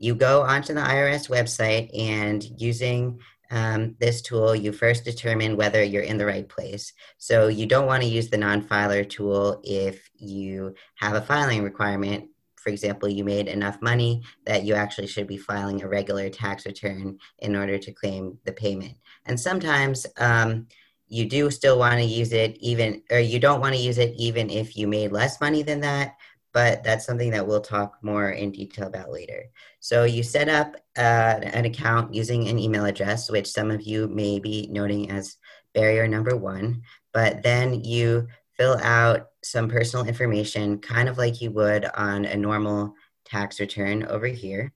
you go onto the IRS website and using um, this tool, you first determine whether you're in the right place. So you don't want to use the non-filer tool if you have a filing requirement. For example, you made enough money that you actually should be filing a regular tax return in order to claim the payment. And sometimes um, you do still want to use it even, or you don't want to use it even if you made less money than that, but that's something that we'll talk more in detail about later. So you set up uh, an account using an email address, which some of you may be noting as barrier number one, but then you fill out some personal information, kind of like you would on a normal tax return over here.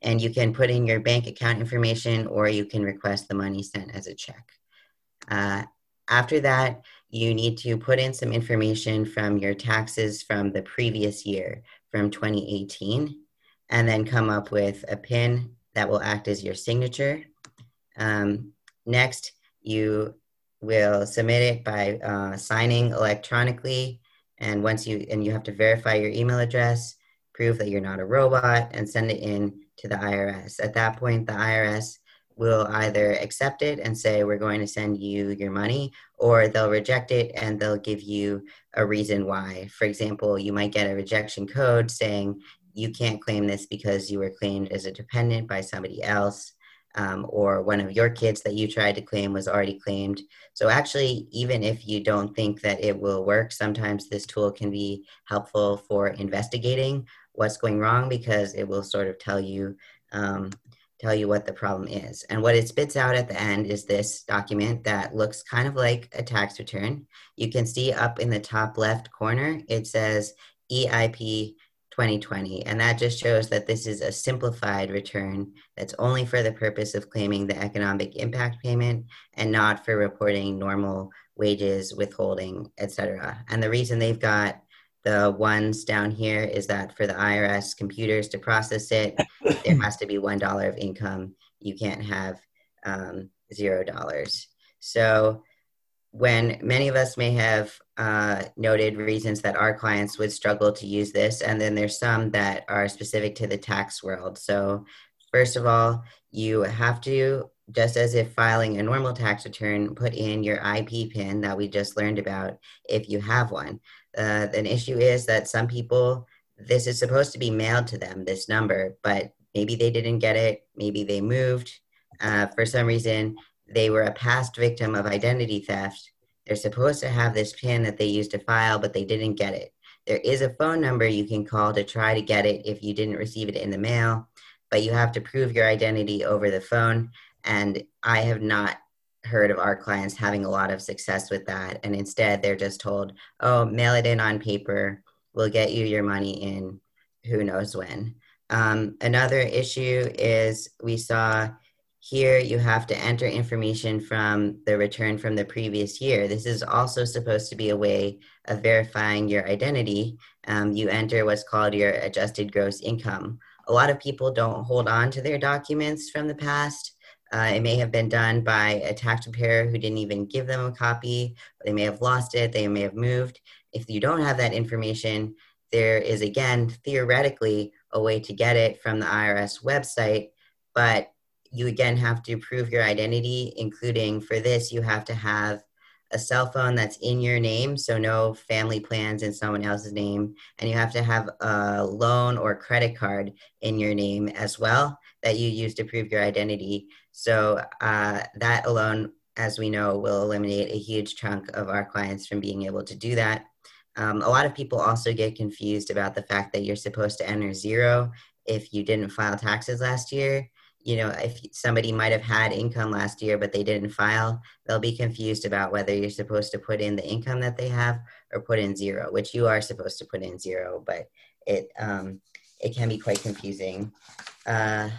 And you can put in your bank account information or you can request the money sent as a check. Uh, after that, you need to put in some information from your taxes from the previous year, from 2018, and then come up with a PIN that will act as your signature. Um, next, you will submit it by uh, signing electronically, and once you and you have to verify your email address, prove that you're not a robot, and send it in to the IRS. At that point, the IRS will either accept it and say we're going to send you your money or they'll reject it and they'll give you a reason why. For example you might get a rejection code saying you can't claim this because you were claimed as a dependent by somebody else um, or one of your kids that you tried to claim was already claimed. So actually even if you don't think that it will work sometimes this tool can be helpful for investigating what's going wrong because it will sort of tell you um, tell you what the problem is. And what it spits out at the end is this document that looks kind of like a tax return. You can see up in the top left corner, it says EIP 2020. And that just shows that this is a simplified return that's only for the purpose of claiming the economic impact payment and not for reporting normal wages, withholding, etc. And the reason they've got the ones down here is that for the IRS computers to process it, there has to be $1 of income. You can't have um, $0. So when many of us may have uh, noted reasons that our clients would struggle to use this, and then there's some that are specific to the tax world. So, first of all, you have to, just as if filing a normal tax return, put in your IP PIN that we just learned about if you have one. Uh, an issue is that some people, this is supposed to be mailed to them, this number, but maybe they didn't get it, maybe they moved. Uh, for some reason, they were a past victim of identity theft. They're supposed to have this PIN that they used to file, but they didn't get it. There is a phone number you can call to try to get it if you didn't receive it in the mail, but you have to prove your identity over the phone. And I have not heard of our clients having a lot of success with that. And instead, they're just told, oh, mail it in on paper. We'll get you your money in who knows when. Um, another issue is we saw here you have to enter information from the return from the previous year. This is also supposed to be a way of verifying your identity. Um, you enter what's called your adjusted gross income. A lot of people don't hold on to their documents from the past. Uh, it may have been done by a tax preparer who didn't even give them a copy. They may have lost it, they may have moved. If you don't have that information, there is again theoretically a way to get it from the IRS website, but you again have to prove your identity, including for this, you have to have a cell phone that's in your name, so no family plans in someone else's name, and you have to have a loan or credit card in your name as well that you use to prove your identity. So uh, that alone, as we know, will eliminate a huge chunk of our clients from being able to do that. Um, a lot of people also get confused about the fact that you're supposed to enter zero if you didn't file taxes last year you know, if somebody might have had income last year but they didn't file, they'll be confused about whether you're supposed to put in the income that they have or put in zero, which you are supposed to put in zero, but it um, it can be quite confusing. Uh,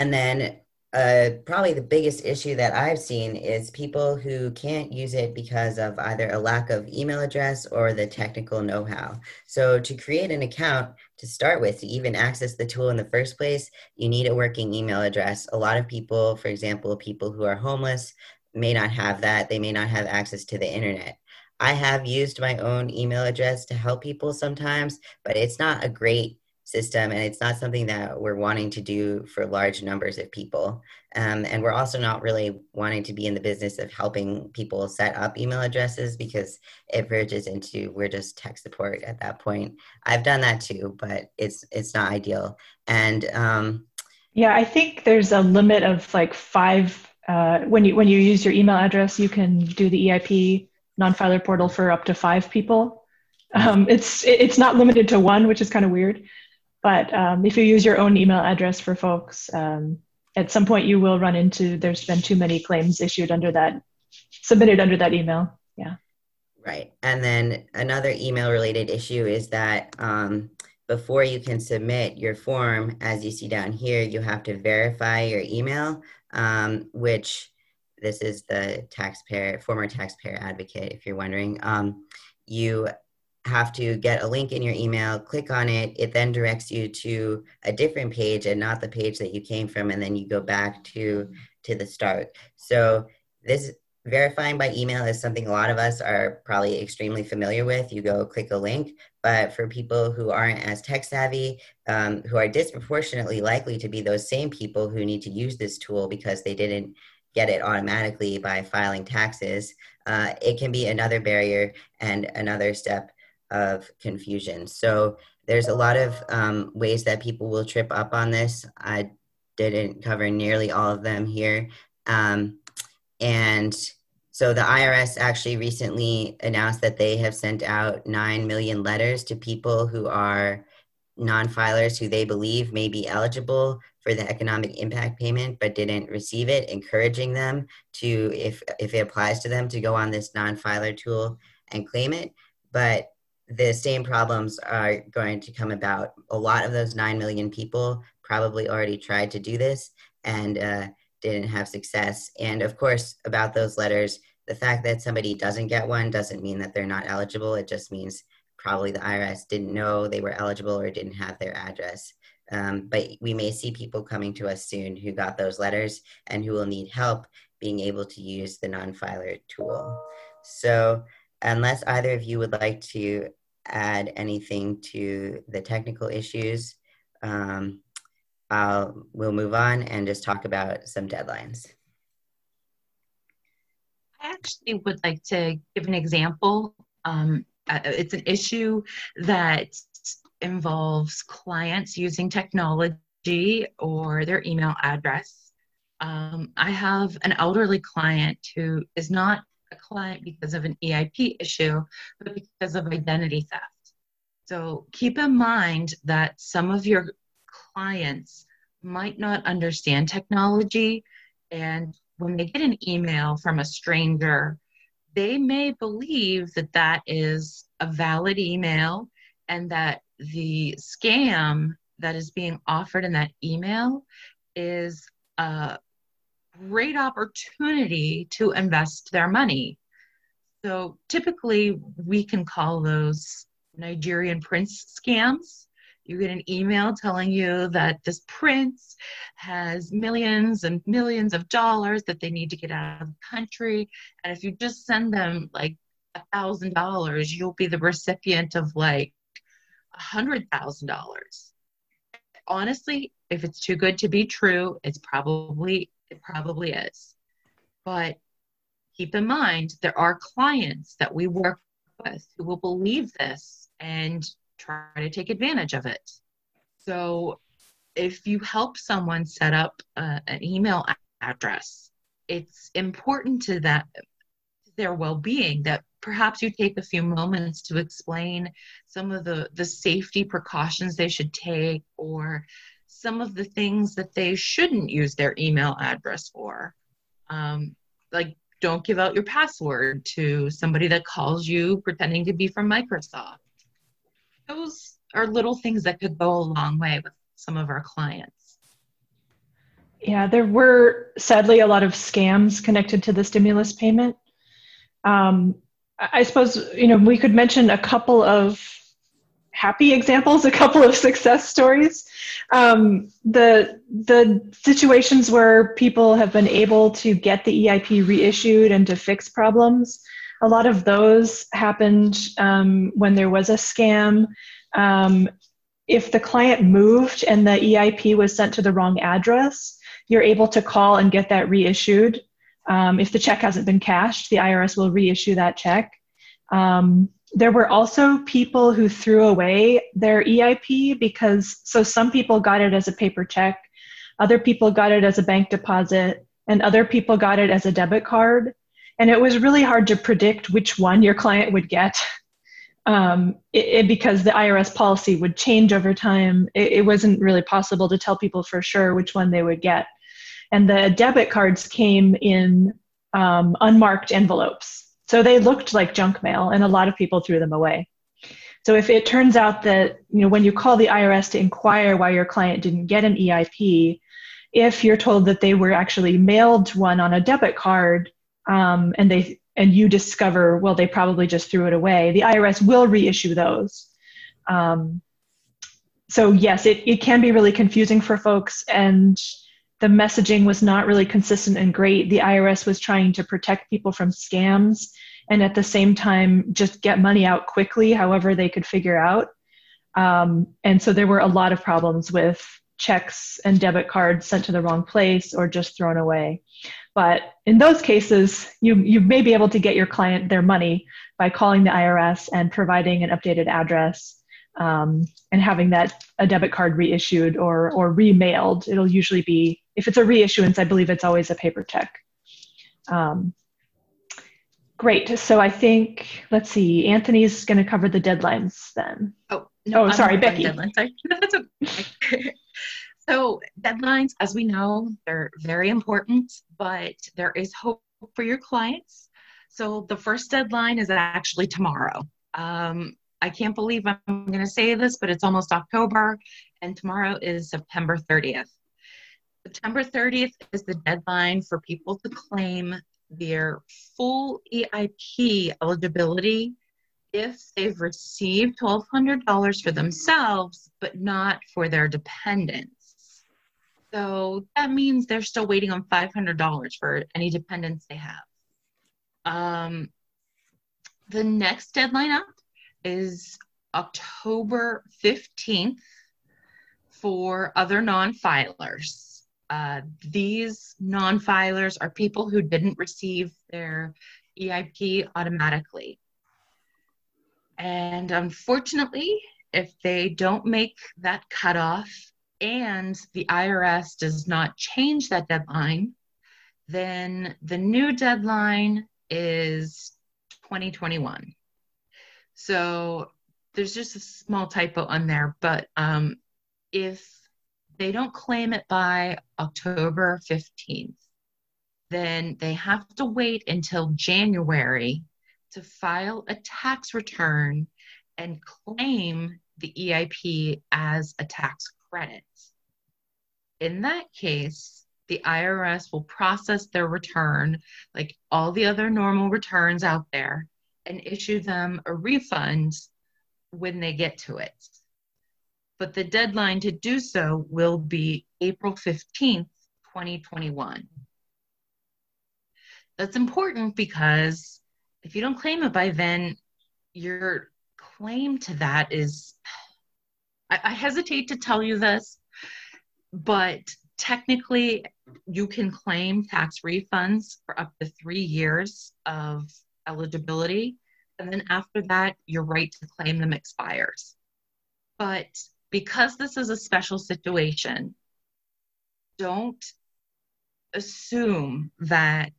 and then uh, probably the biggest issue that I've seen is people who can't use it because of either a lack of email address or the technical know how. So, to create an account to start with, to even access the tool in the first place, you need a working email address. A lot of people, for example, people who are homeless, may not have that. They may not have access to the internet. I have used my own email address to help people sometimes, but it's not a great system and it's not something that we're wanting to do for large numbers of people. Um, and we're also not really wanting to be in the business of helping people set up email addresses because it verges into we're just tech support at that point. I've done that too but it's it's not ideal. And um, yeah i think there's a limit of like five uh, when you when you use your email address you can do the eip non-filer portal for up to five people. Um, it's it's not limited to one which is kind of weird but um, if you use your own email address for folks, um, at some point you will run into there's been too many claims issued under that, submitted under that email. Yeah. Right. And then another email related issue is that um, before you can submit your form, as you see down here, you have to verify your email, um, which this is the taxpayer, former taxpayer advocate, if you're wondering. Um, you have to get a link in your email, click on it. It then directs you to a different page and not the page that you came from, and then you go back to to the start. So this verifying by email is something a lot of us are probably extremely familiar with. You go click a link, but for people who aren't as tech savvy, um, who are disproportionately likely to be those same people who need to use this tool because they didn't get it automatically by filing taxes, uh, it can be another barrier and another step of confusion. So there's a lot of um, ways that people will trip up on this. I didn't cover nearly all of them here. Um, and so the IRS actually recently announced that they have sent out 9 million letters to people who are non filers who they believe may be eligible for the economic impact payment but didn't receive it, encouraging them to, if, if it applies to them, to go on this non filer tool and claim it. But the same problems are going to come about. A lot of those 9 million people probably already tried to do this and uh, didn't have success. And of course, about those letters, the fact that somebody doesn't get one doesn't mean that they're not eligible. It just means probably the IRS didn't know they were eligible or didn't have their address. Um, but we may see people coming to us soon who got those letters and who will need help being able to use the non-filer tool. So unless either of you would like to add anything to the technical issues, um, I'll, we'll move on and just talk about some deadlines. I actually would like to give an example. Um, uh, it's an issue that involves clients using technology or their email address. Um, I have an elderly client who is not client because of an EIP issue, but because of identity theft. So keep in mind that some of your clients might not understand technology, and when they get an email from a stranger, they may believe that that is a valid email and that the scam that is being offered in that email is a great opportunity to invest their money. So typically, we can call those Nigerian prince scams. You get an email telling you that this prince has millions and millions of dollars that they need to get out of the country. And if you just send them like a thousand dollars, you'll be the recipient of like a hundred thousand dollars. Honestly, if it's too good to be true, it's probably it probably is. But keep in mind there are clients that we work with who will believe this and try to take advantage of it. So if you help someone set up uh, an email address, it's important to that their well-being that perhaps you take a few moments to explain some of the the safety precautions they should take or some of the things that they shouldn't use their email address for um, like don't give out your password to somebody that calls you pretending to be from microsoft those are little things that could go a long way with some of our clients. Yeah, there were sadly a lot of scams connected to the stimulus payment. Um, I suppose you know we could mention a couple of happy examples, a couple of success stories. Um, the the situations where people have been able to get the EIP reissued and to fix problems a lot of those happened um, when there was a scam. Um, if the client moved and the EIP was sent to the wrong address, you're able to call and get that reissued. Um, if the check hasn't been cashed, the IRS will reissue that check. Um, there were also people who threw away their EIP because, so some people got it as a paper check, other people got it as a bank deposit, and other people got it as a debit card. And it was really hard to predict which one your client would get um, it, it, because the IRS policy would change over time. It, it wasn't really possible to tell people for sure which one they would get. And the debit cards came in um, unmarked envelopes. So they looked like junk mail, and a lot of people threw them away. So if it turns out that you know when you call the IRS to inquire why your client didn't get an EIP, if you're told that they were actually mailed one on a debit card, um, and they and you discover well they probably just threw it away the irs will reissue those um, so yes it, it can be really confusing for folks and the messaging was not really consistent and great the irs was trying to protect people from scams and at the same time just get money out quickly however they could figure out um, and so there were a lot of problems with checks and debit cards sent to the wrong place or just thrown away but in those cases, you, you may be able to get your client their money by calling the IRS and providing an updated address um, and having that a debit card reissued or, or remailed. It'll usually be, if it's a reissuance, I believe it's always a paper check. Um, great. So I think, let's see, Anthony's going to cover the deadlines then. Oh, no, oh, sorry, Becky. Deadlines. Sorry. That's okay. So, deadlines, as we know, they're very important, but there is hope for your clients. So, the first deadline is actually tomorrow. Um, I can't believe I'm going to say this, but it's almost October, and tomorrow is September 30th. September 30th is the deadline for people to claim their full EIP eligibility if they've received $1,200 for themselves, but not for their dependents. So that means they're still waiting on $500 for any dependents they have. Um, the next deadline up is October 15th for other non filers. Uh, these non filers are people who didn't receive their EIP automatically. And unfortunately, if they don't make that cutoff and the IRS does not change that deadline, then the new deadline is 2021. So there's just a small typo on there, but um, if they don't claim it by October 15th, then they have to wait until January to file a tax return and claim the EIP as a tax credit. In that case, the IRS will process their return like all the other normal returns out there and issue them a refund when they get to it. But the deadline to do so will be April 15th, 2021. That's important because if you don't claim it by then, your claim to that is, I, I hesitate to tell you this, but technically you can claim tax refunds for up to three years of eligibility. And then after that, your right to claim them expires. But because this is a special situation, don't assume that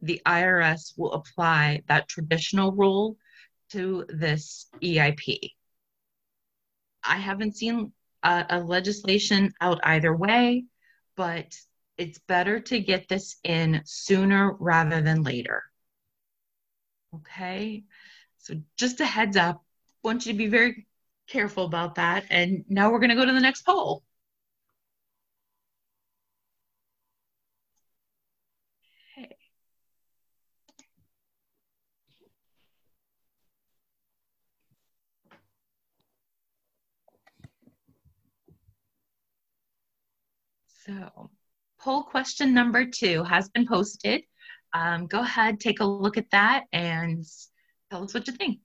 the IRS will apply that traditional rule to this EIP. I haven't seen a, a, legislation out either way, but it's better to get this in sooner rather than later. Okay, so just a heads up, I want you to be very careful about that. And now we're going to go to the next poll. So, poll question number two has been posted. Um, go ahead, take a look at that, and tell us what you think.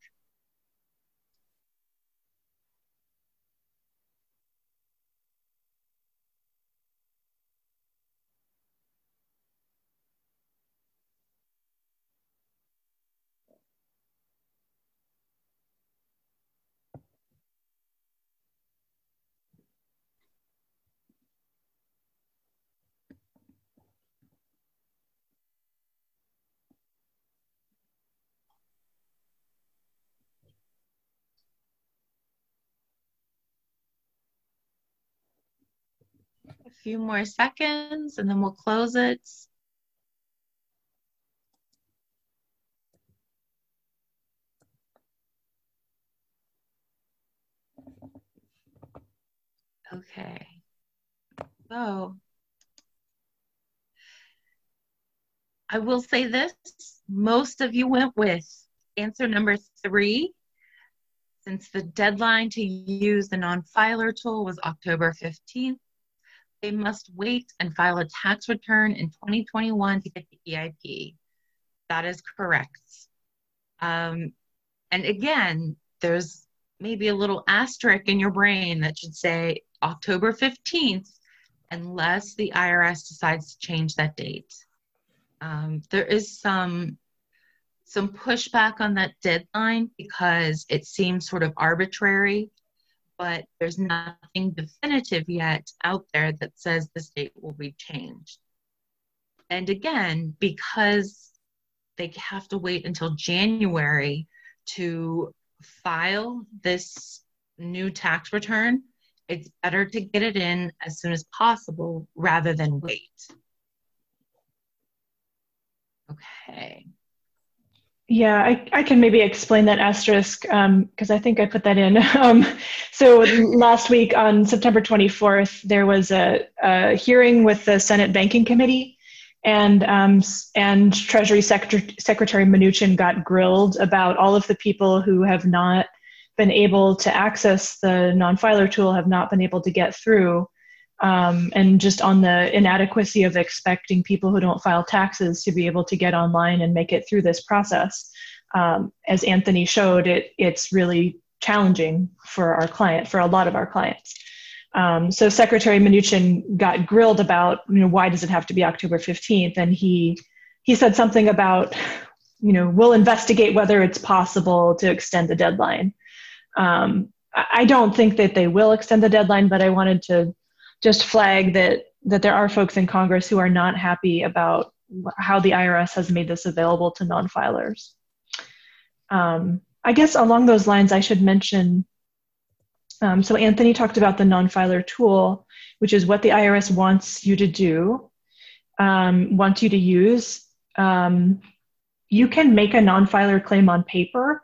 Few more seconds and then we'll close it. Okay. So I will say this, most of you went with answer number three, since the deadline to use the non-filer tool was October 15th they must wait and file a tax return in 2021 to get the EIP. That is correct. Um, and again, there's maybe a little asterisk in your brain that should say October 15th, unless the IRS decides to change that date. Um, there is some some pushback on that deadline because it seems sort of arbitrary but there's nothing definitive yet out there that says this date will be changed. And again, because they have to wait until January to file this new tax return, it's better to get it in as soon as possible rather than wait. Okay. Yeah, I, I can maybe explain that asterisk because um, I think I put that in. Um, so last week on September 24th, there was a, a, hearing with the Senate Banking Committee, and um, and Treasury Secretary, Secretary Mnuchin got grilled about all of the people who have not been able to access the non-filer tool, have not been able to get through, um, and just on the inadequacy of expecting people who don't file taxes to be able to get online and make it through this process. Um, as Anthony showed, it it's really challenging for our client, for a lot of our clients. Um, so Secretary Mnuchin got grilled about, you know, why does it have to be October 15th? And he he said something about, you know, we'll investigate whether it's possible to extend the deadline. Um, I don't think that they will extend the deadline, but I wanted to just flag that that there are folks in Congress who are not happy about how the IRS has made this available to non-filers. Um, I guess along those lines, I should mention um, so Anthony talked about the non-filer tool, which is what the IRS wants you to do, um, wants you to use. Um, you can make a non-filer claim on paper.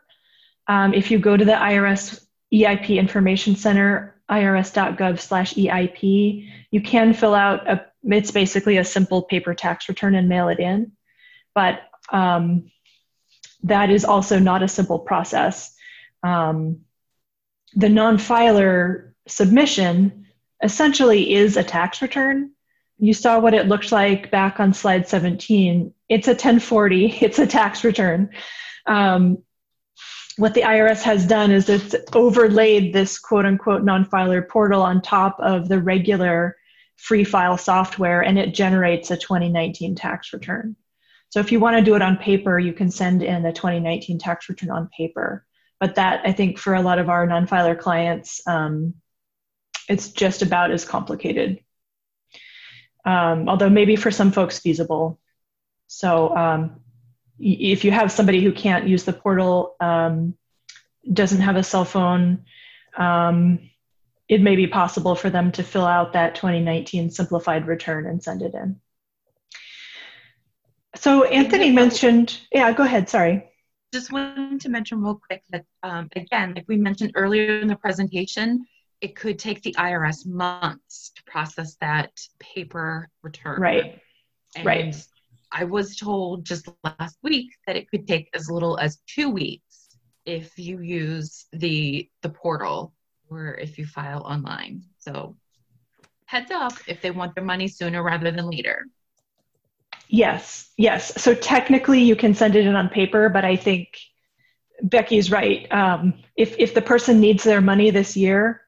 Um, if you go to the IRS EIP Information Center, irs.gov slash EIP, you can fill out a, it's basically a simple paper tax return and mail it in. But um, that is also not a simple process. Um, the non-filer submission essentially is a tax return. You saw what it looked like back on slide 17. It's a 1040, it's a tax return. Um, what the IRS has done is it's overlaid this quote unquote non filer portal on top of the regular free file software and it generates a 2019 tax return. So if you want to do it on paper, you can send in a 2019 tax return on paper but that I think for a lot of our non-filer clients, um, it's just about as complicated. Um, although maybe for some folks feasible. So um, if you have somebody who can't use the portal, um, doesn't have a cell phone, um, it may be possible for them to fill out that 2019 simplified return and send it in. So Anthony mentioned, yeah, go ahead, sorry just wanted to mention real quick that um, again, like we mentioned earlier in the presentation, it could take the IRS months to process that paper return. Right. And right. I was told just last week that it could take as little as two weeks if you use the the portal or if you file online. So heads up if they want their money sooner rather than later. Yes, yes. So technically, you can send it in on paper, but I think Becky's right. Um, if if the person needs their money this year,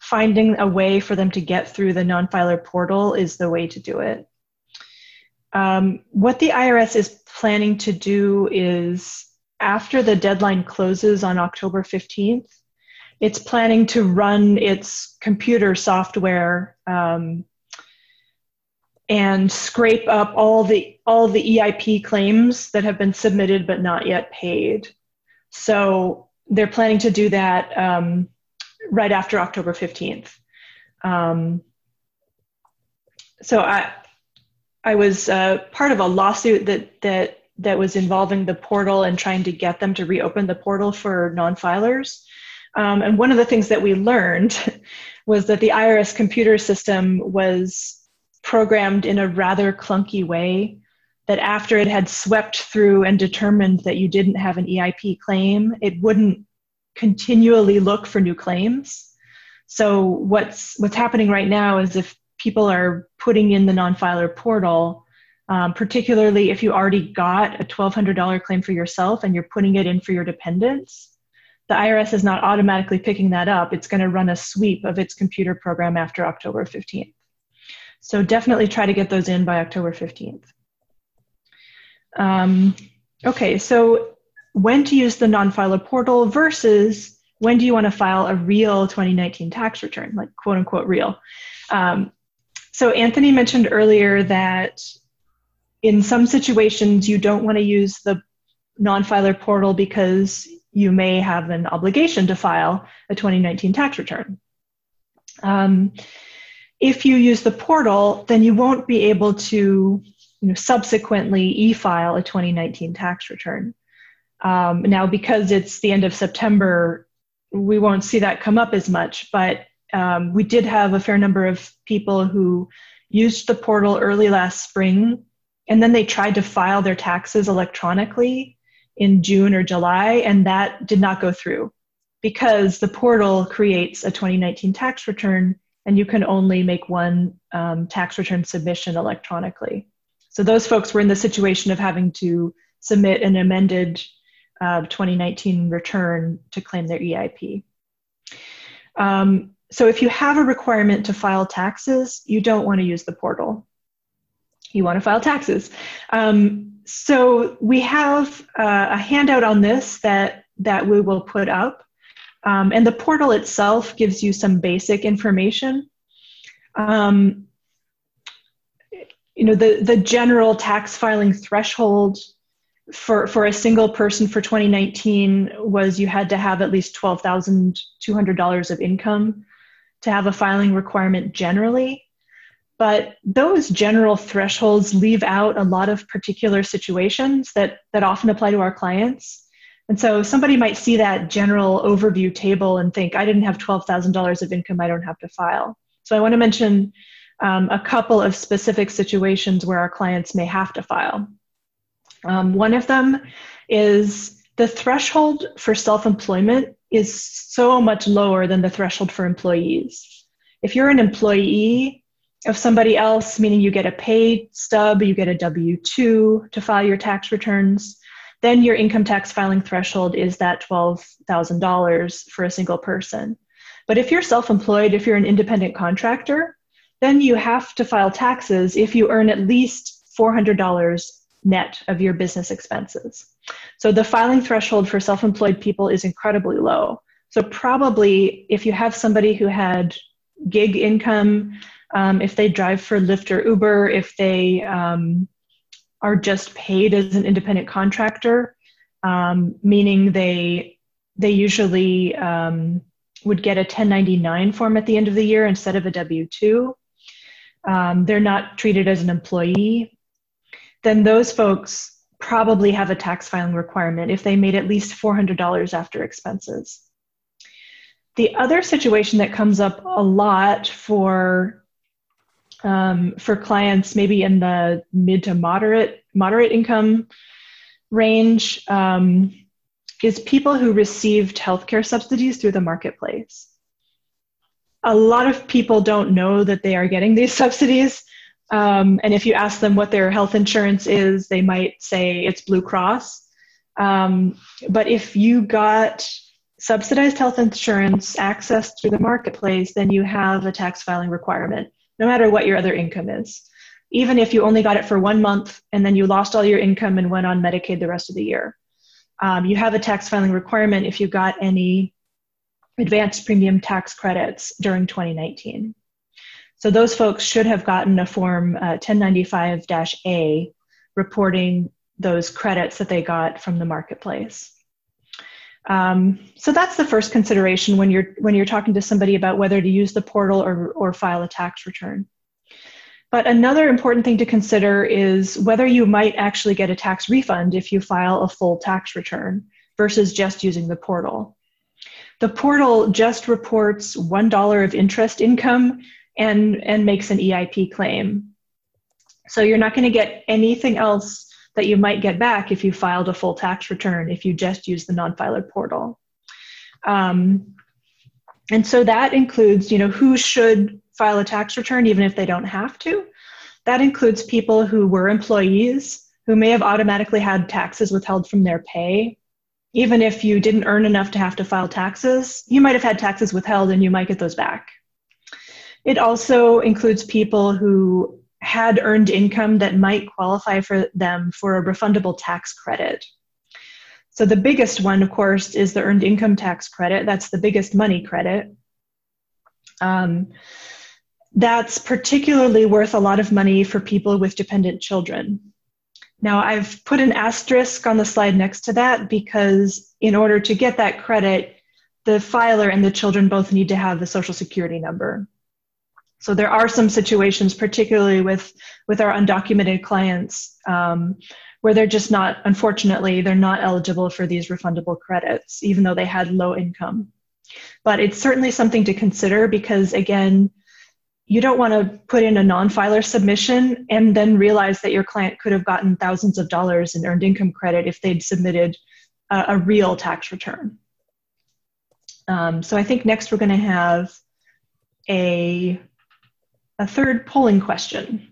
finding a way for them to get through the non-filer portal is the way to do it. Um, what the IRS is planning to do is after the deadline closes on October 15th, it's planning to run its computer software um, and scrape up all the all the EIP claims that have been submitted but not yet paid. So they're planning to do that um, right after October 15th. Um, so I I was uh, part of a lawsuit that that that was involving the portal and trying to get them to reopen the portal for non-filers. Um, and one of the things that we learned was that the IRS computer system was programmed in a rather clunky way that after it had swept through and determined that you didn't have an EIP claim, it wouldn't continually look for new claims. So what's what's happening right now is if people are putting in the non-filer portal, um, particularly if you already got a $1,200 claim for yourself and you're putting it in for your dependents, the IRS is not automatically picking that up. It's going to run a sweep of its computer program after October 15th. So definitely try to get those in by October 15th. Um, okay, so when to use the non-filer portal versus when do you want to file a real 2019 tax return, like quote unquote real. Um, so Anthony mentioned earlier that in some situations you don't want to use the non-filer portal because you may have an obligation to file a 2019 tax return. Um, if you use the portal, then you won't be able to you know, subsequently e-file a 2019 tax return. Um, now, because it's the end of September, we won't see that come up as much, but um, we did have a fair number of people who used the portal early last spring and then they tried to file their taxes electronically in June or July, and that did not go through because the portal creates a 2019 tax return and you can only make one um, tax return submission electronically. So those folks were in the situation of having to submit an amended uh, 2019 return to claim their EIP. Um, so if you have a requirement to file taxes, you don't want to use the portal. You want to file taxes. Um, so we have uh, a handout on this that that we will put up. Um, and the portal itself gives you some basic information. Um, you know, the, the general tax filing threshold for, for a single person for 2019 was you had to have at least $12,200 of income to have a filing requirement generally. But those general thresholds leave out a lot of particular situations that, that often apply to our clients. And so somebody might see that general overview table and think, I didn't have $12,000 of income, I don't have to file. So I want to mention um, a couple of specific situations where our clients may have to file. Um, one of them is the threshold for self employment is so much lower than the threshold for employees. If you're an employee of somebody else, meaning you get a pay stub, you get a W 2 to file your tax returns, then your income tax filing threshold is that $12,000 for a single person. But if you're self employed, if you're an independent contractor, then you have to file taxes if you earn at least $400 net of your business expenses. So the filing threshold for self employed people is incredibly low. So, probably if you have somebody who had gig income, um, if they drive for Lyft or Uber, if they um, are just paid as an independent contractor, um, meaning they they usually um, would get a 1099 form at the end of the year instead of a W 2. Um, they're not treated as an employee. Then those folks probably have a tax filing requirement if they made at least $400 after expenses. The other situation that comes up a lot for um, for clients maybe in the mid to moderate moderate income range um, is people who received healthcare subsidies through the marketplace. A lot of people don't know that they are getting these subsidies. Um, and if you ask them what their health insurance is, they might say it's Blue Cross. Um, but if you got subsidized health insurance access through the marketplace, then you have a tax filing requirement, no matter what your other income is. Even if you only got it for one month and then you lost all your income and went on Medicaid the rest of the year. Um, you have a tax filing requirement if you got any advanced premium tax credits during 2019. So those folks should have gotten a form uh, 1095-A reporting those credits that they got from the marketplace. Um, so that's the first consideration when you're when you're talking to somebody about whether to use the portal or, or file a tax return. But another important thing to consider is whether you might actually get a tax refund if you file a full tax return versus just using the portal. The portal just reports $1 of interest income and, and makes an EIP claim. So you're not going to get anything else that you might get back if you filed a full tax return if you just use the non-filer portal. Um, and so that includes, you know, who should file a tax return even if they don't have to. That includes people who were employees who may have automatically had taxes withheld from their pay. Even if you didn't earn enough to have to file taxes, you might have had taxes withheld and you might get those back. It also includes people who had earned income that might qualify for them for a refundable tax credit. So the biggest one, of course, is the earned income tax credit. That's the biggest money credit. Um, that's particularly worth a lot of money for people with dependent children. Now, I've put an asterisk on the slide next to that because in order to get that credit, the filer and the children both need to have the social security number. So there are some situations, particularly with, with our undocumented clients, um, where they're just not, unfortunately, they're not eligible for these refundable credits, even though they had low income. But it's certainly something to consider because, again, you don't want to put in a non-filer submission and then realize that your client could have gotten thousands of dollars in earned income credit if they'd submitted a, a real tax return. Um, so I think next we're going to have a, a third polling question.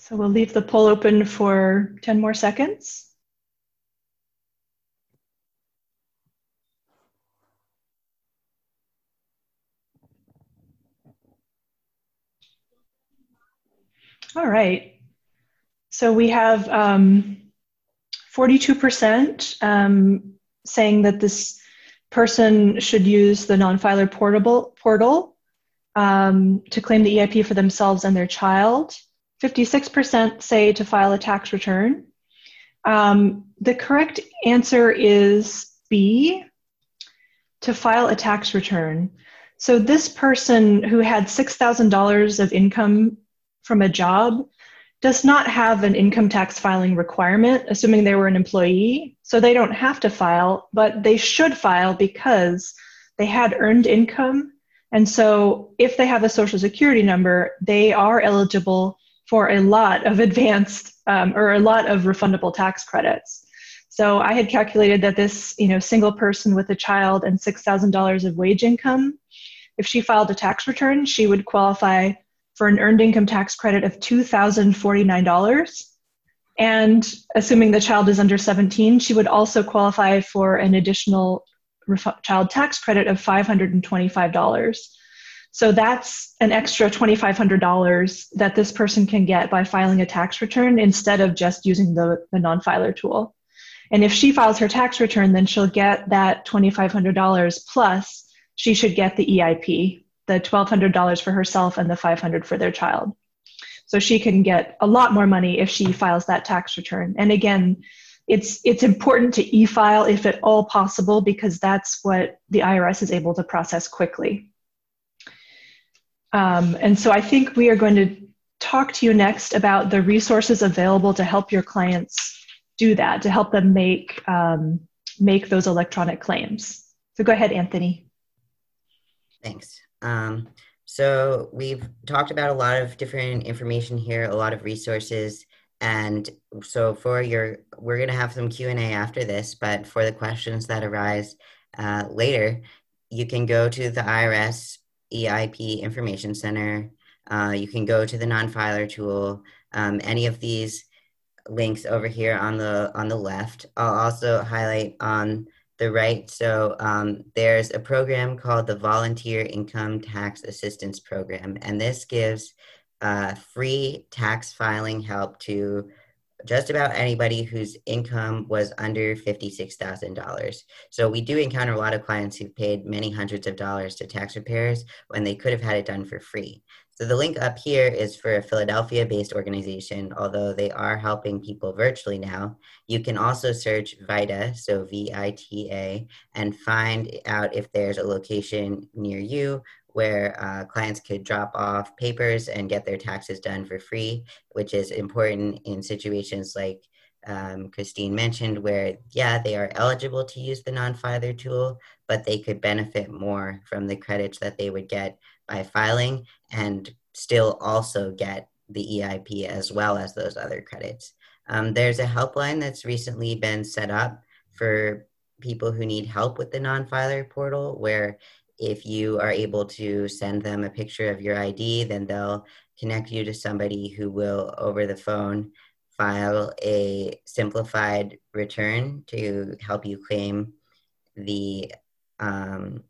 So we'll leave the poll open for 10 more seconds. All right. So we have um, 42% um, saying that this person should use the non-filer portable portal um, to claim the EIP for themselves and their child. 56% say to file a tax return. Um, the correct answer is B, to file a tax return. So this person who had $6,000 of income from a job does not have an income tax filing requirement, assuming they were an employee. So they don't have to file, but they should file because they had earned income. And so if they have a social security number, they are eligible for a lot of advanced um, or a lot of refundable tax credits. So I had calculated that this, you know, single person with a child and $6,000 of wage income, if she filed a tax return, she would qualify for an earned income tax credit of $2,049. And assuming the child is under 17, she would also qualify for an additional child tax credit of $525. So that's an extra $2,500 that this person can get by filing a tax return instead of just using the, the non filer tool. And if she files her tax return, then she'll get that $2,500 plus she should get the EIP, the $1,200 for herself and the $500 for their child. So she can get a lot more money if she files that tax return. And again, it's it's important to e-file if at all possible because that's what the IRS is able to process quickly. Um, and so I think we are going to talk to you next about the resources available to help your clients do that, to help them make, um, make those electronic claims. So go ahead, Anthony. Thanks. Um, so we've talked about a lot of different information here, a lot of resources. And so for your, we're going to have some Q&A after this, but for the questions that arise uh, later, you can go to the IRS EIP Information Center. Uh, you can go to the non-filer tool. Um, any of these links over here on the on the left. I'll also highlight on the right. So um, there's a program called the Volunteer Income Tax Assistance Program, and this gives uh, free tax filing help to just about anybody whose income was under $56,000. So we do encounter a lot of clients who've paid many hundreds of dollars to tax repairs when they could have had it done for free. So the link up here is for a Philadelphia based organization, although they are helping people virtually now. You can also search VITA, so V I T A, and find out if there's a location near you where uh, clients could drop off papers and get their taxes done for free, which is important in situations like um, Christine mentioned, where, yeah, they are eligible to use the non filer tool, but they could benefit more from the credits that they would get by filing and still also get the EIP as well as those other credits. Um, there's a helpline that's recently been set up for people who need help with the non filer portal where if you are able to send them a picture of your ID, then they'll connect you to somebody who will, over the phone, file a simplified return to help you claim the um,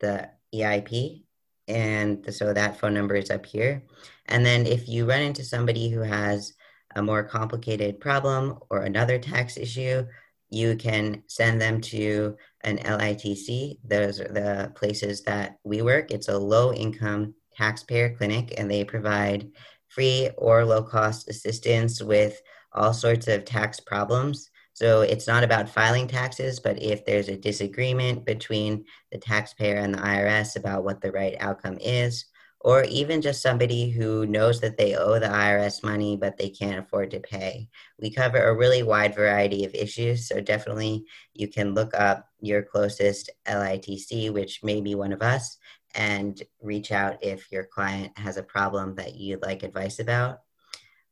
the EIP. And so that phone number is up here. And then if you run into somebody who has a more complicated problem or another tax issue, you can send them to an LITC. Those are the places that we work. It's a low income taxpayer clinic, and they provide free or low cost assistance with all sorts of tax problems. So it's not about filing taxes, but if there's a disagreement between the taxpayer and the IRS about what the right outcome is, or even just somebody who knows that they owe the IRS money but they can't afford to pay. We cover a really wide variety of issues, so definitely you can look up your closest LITC, which may be one of us, and reach out if your client has a problem that you'd like advice about.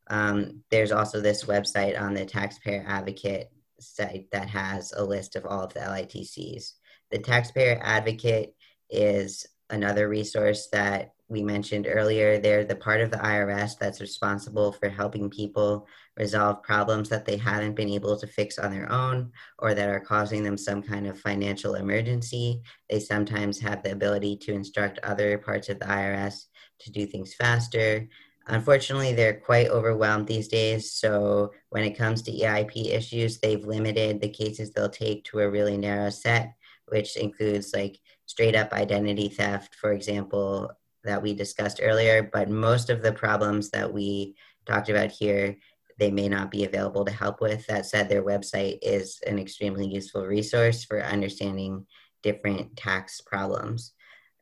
Um, there's also this website on the Taxpayer Advocate site that has a list of all of the LITCs. The Taxpayer Advocate is another resource that we mentioned earlier, they're the part of the IRS that's responsible for helping people resolve problems that they haven't been able to fix on their own or that are causing them some kind of financial emergency. They sometimes have the ability to instruct other parts of the IRS to do things faster. Unfortunately, they're quite overwhelmed these days. So, when it comes to EIP issues, they've limited the cases they'll take to a really narrow set, which includes like straight up identity theft, for example, that we discussed earlier, but most of the problems that we talked about here, they may not be available to help with. That said, their website is an extremely useful resource for understanding different tax problems.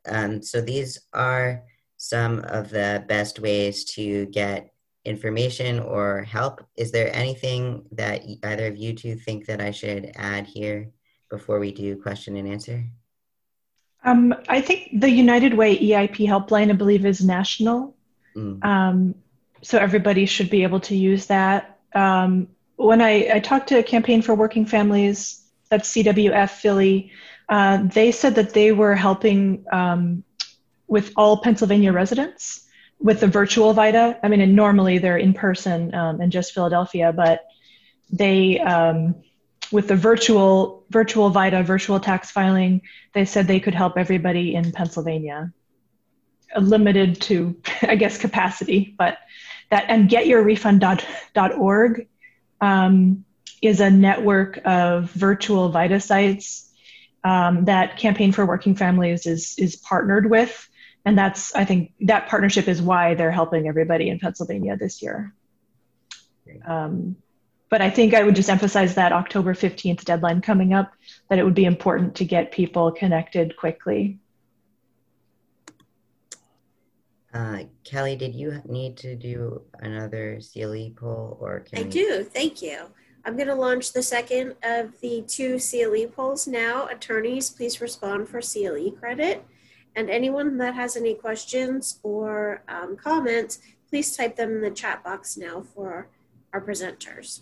Um, so these are some of the best ways to get information or help. Is there anything that either of you two think that I should add here before we do question and answer? Um, I think the United Way EIP helpline, I believe, is national. Mm. Um, so everybody should be able to use that. Um, when I, I, talked to Campaign for Working Families, that's CWF Philly, uh, they said that they were helping um, with all Pennsylvania residents with the virtual VITA. I mean, and normally they're in person um, in just Philadelphia, but they um, with the virtual virtual VITA, virtual tax filing, they said they could help everybody in Pennsylvania, limited to, I guess, capacity. But that and getyourrefund.org um, is a network of virtual VITA sites um, that Campaign for Working Families is is partnered with, and that's I think that partnership is why they're helping everybody in Pennsylvania this year. Um, but I think I would just emphasize that October 15th deadline coming up, that it would be important to get people connected quickly. Uh, Kelly, did you need to do another CLE poll or can I do, thank you. I'm going to launch the second of the two CLE polls now. Attorneys, please respond for CLE credit. And anyone that has any questions or um, comments, please type them in the chat box now for our presenters.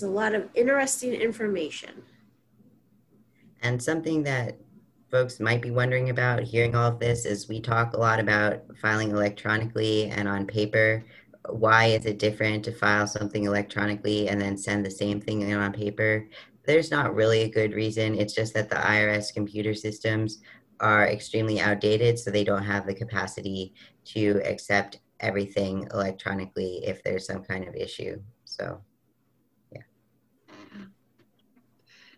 It's a lot of interesting information. And something that folks might be wondering about hearing all of this is we talk a lot about filing electronically and on paper. Why is it different to file something electronically and then send the same thing in on paper? There's not really a good reason. It's just that the IRS computer systems are extremely outdated, so they don't have the capacity to accept everything electronically if there's some kind of issue. So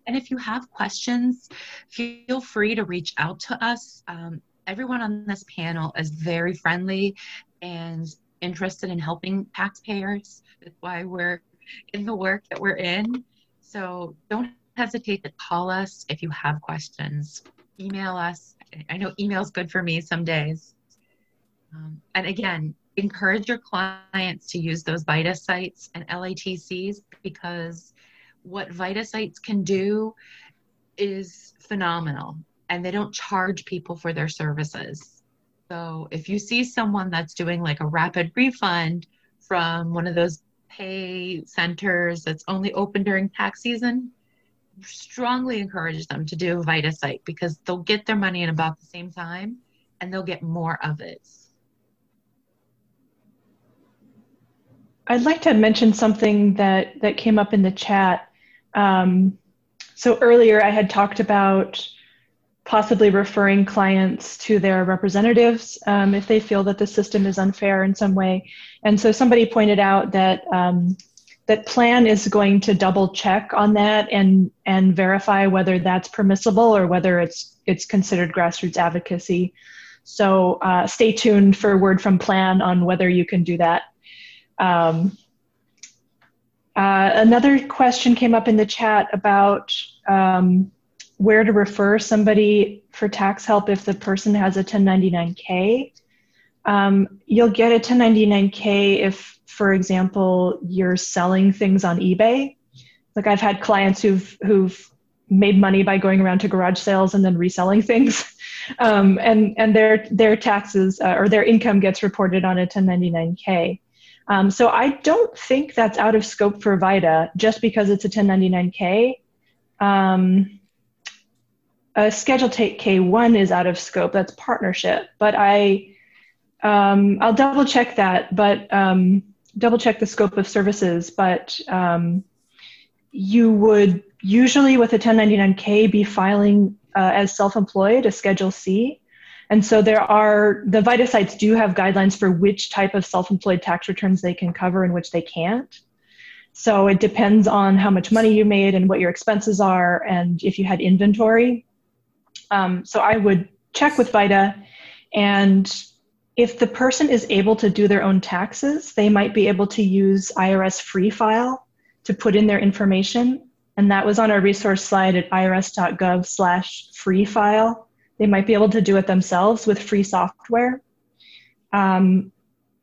And if you have questions, feel free to reach out to us. Um, everyone on this panel is very friendly and interested in helping taxpayers. That's why we're in the work that we're in. So don't hesitate to call us if you have questions. Email us. I know email is good for me some days. Um, and again, encourage your clients to use those VITA sites and LITCs because what VITA sites can do is phenomenal and they don't charge people for their services. So if you see someone that's doing like a rapid refund from one of those pay centers that's only open during tax season, strongly encourage them to do a VITA site because they'll get their money in about the same time and they'll get more of it. I'd like to mention something that, that came up in the chat. Um, so earlier I had talked about possibly referring clients to their representatives um, if they feel that the system is unfair in some way. And so somebody pointed out that um, that PLAN is going to double check on that and and verify whether that's permissible or whether it's it's considered grassroots advocacy. So uh, stay tuned for word from PLAN on whether you can do that. Um, uh, another question came up in the chat about um, where to refer somebody for tax help if the person has a 1099K. Um, you'll get a 1099K if, for example, you're selling things on eBay. Like I've had clients who've who've made money by going around to garage sales and then reselling things, um, and and their their taxes uh, or their income gets reported on a 1099K. Um, so I don't think that's out of scope for VITA just because it's a 1099K. Um, a Schedule K1 is out of scope. That's partnership, but I um, I'll double check that, but um, double check the scope of services. But um, you would usually with a 1099K be filing uh, as self-employed a Schedule C. And so there are, the VITA sites do have guidelines for which type of self-employed tax returns they can cover and which they can't. So it depends on how much money you made and what your expenses are and if you had inventory. Um, so I would check with VITA and if the person is able to do their own taxes, they might be able to use IRS free file to put in their information. And that was on our resource slide at irs.gov slash free file. They might be able to do it themselves with free software. Um,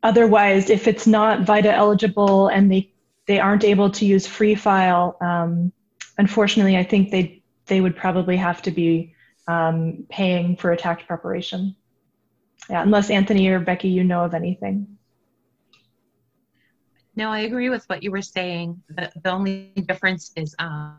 otherwise, if it's not VITA eligible and they, they aren't able to use free file, um, unfortunately, I think they, they would probably have to be um, paying for a tax preparation. Yeah, unless Anthony or Becky, you know of anything. No, I agree with what you were saying. The, the only difference is um,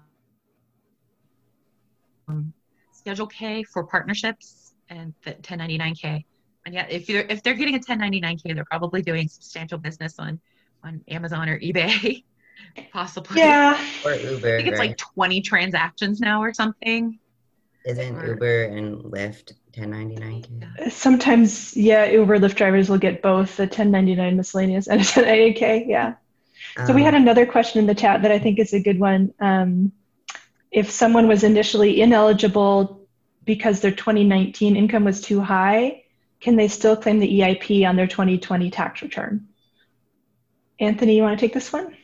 Schedule K for partnerships and the 1099K. And yeah, if you're if they're getting a 1099K, they're probably doing substantial business on on Amazon or eBay, possibly. Yeah. Or Uber. I think it's right? like 20 transactions now or something. Isn't or- Uber and Lyft 1099K? Sometimes, yeah, Uber, Lyft drivers will get both the 1099 miscellaneous and a 1098K. Yeah. So we had Um, another question in the chat that I think is a good one. Um, if someone was initially ineligible because their 2019 income was too high, can they still claim the EIP on their 2020 tax return? Anthony, you want to take this one?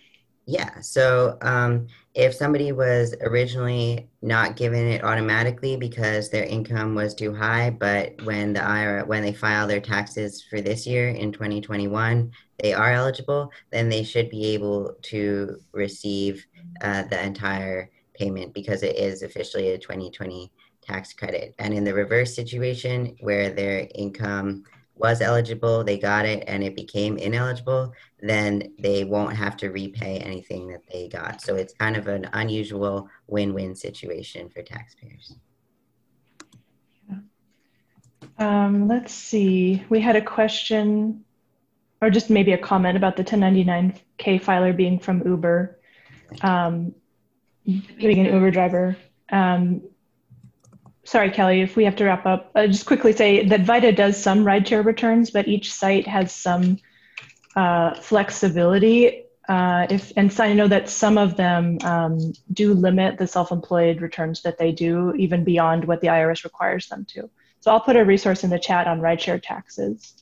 Yeah. So um, if somebody was originally not given it automatically because their income was too high, but when the IRA when they file their taxes for this year in 2021, they are eligible, then they should be able to receive uh, the entire payment because it is officially a 2020 tax credit. And in the reverse situation where their income was eligible, they got it, and it became ineligible, then they won't have to repay anything that they got. So it's kind of an unusual win win situation for taxpayers. Um, let's see. We had a question, or just maybe a comment about the 1099K filer being from Uber, um, being an Uber driver. Um, sorry, Kelly, if we have to wrap up, uh, just quickly say that VITA does some rideshare returns, but each site has some uh, flexibility. Uh, if and so I know that some of them um, do limit the self-employed returns that they do, even beyond what the IRS requires them to. So I'll put a resource in the chat on rideshare taxes.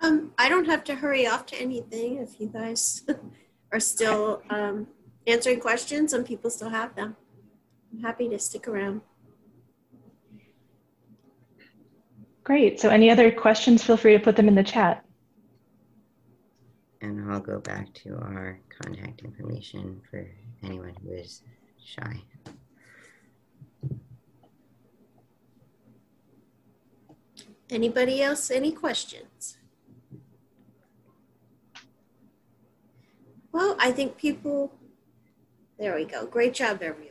Um, I don't have to hurry off to anything if you guys are still um, answering questions and people still have them. I'm happy to stick around. Great. So any other questions, feel free to put them in the chat. And I'll go back to our contact information for anyone who is shy. Anybody else, any questions? Well, I think people, there we go. Great job, everyone.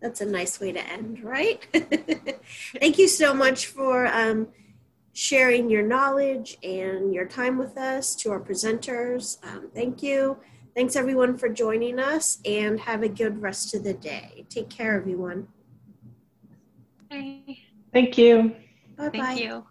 That's a nice way to end, right? Thank you so much for um, sharing your knowledge and your time with us to our presenters. Um, thank you. Thanks, everyone, for joining us and have a good rest of the day. Take care, everyone. Okay. Thank you. Bye Thank bye. you.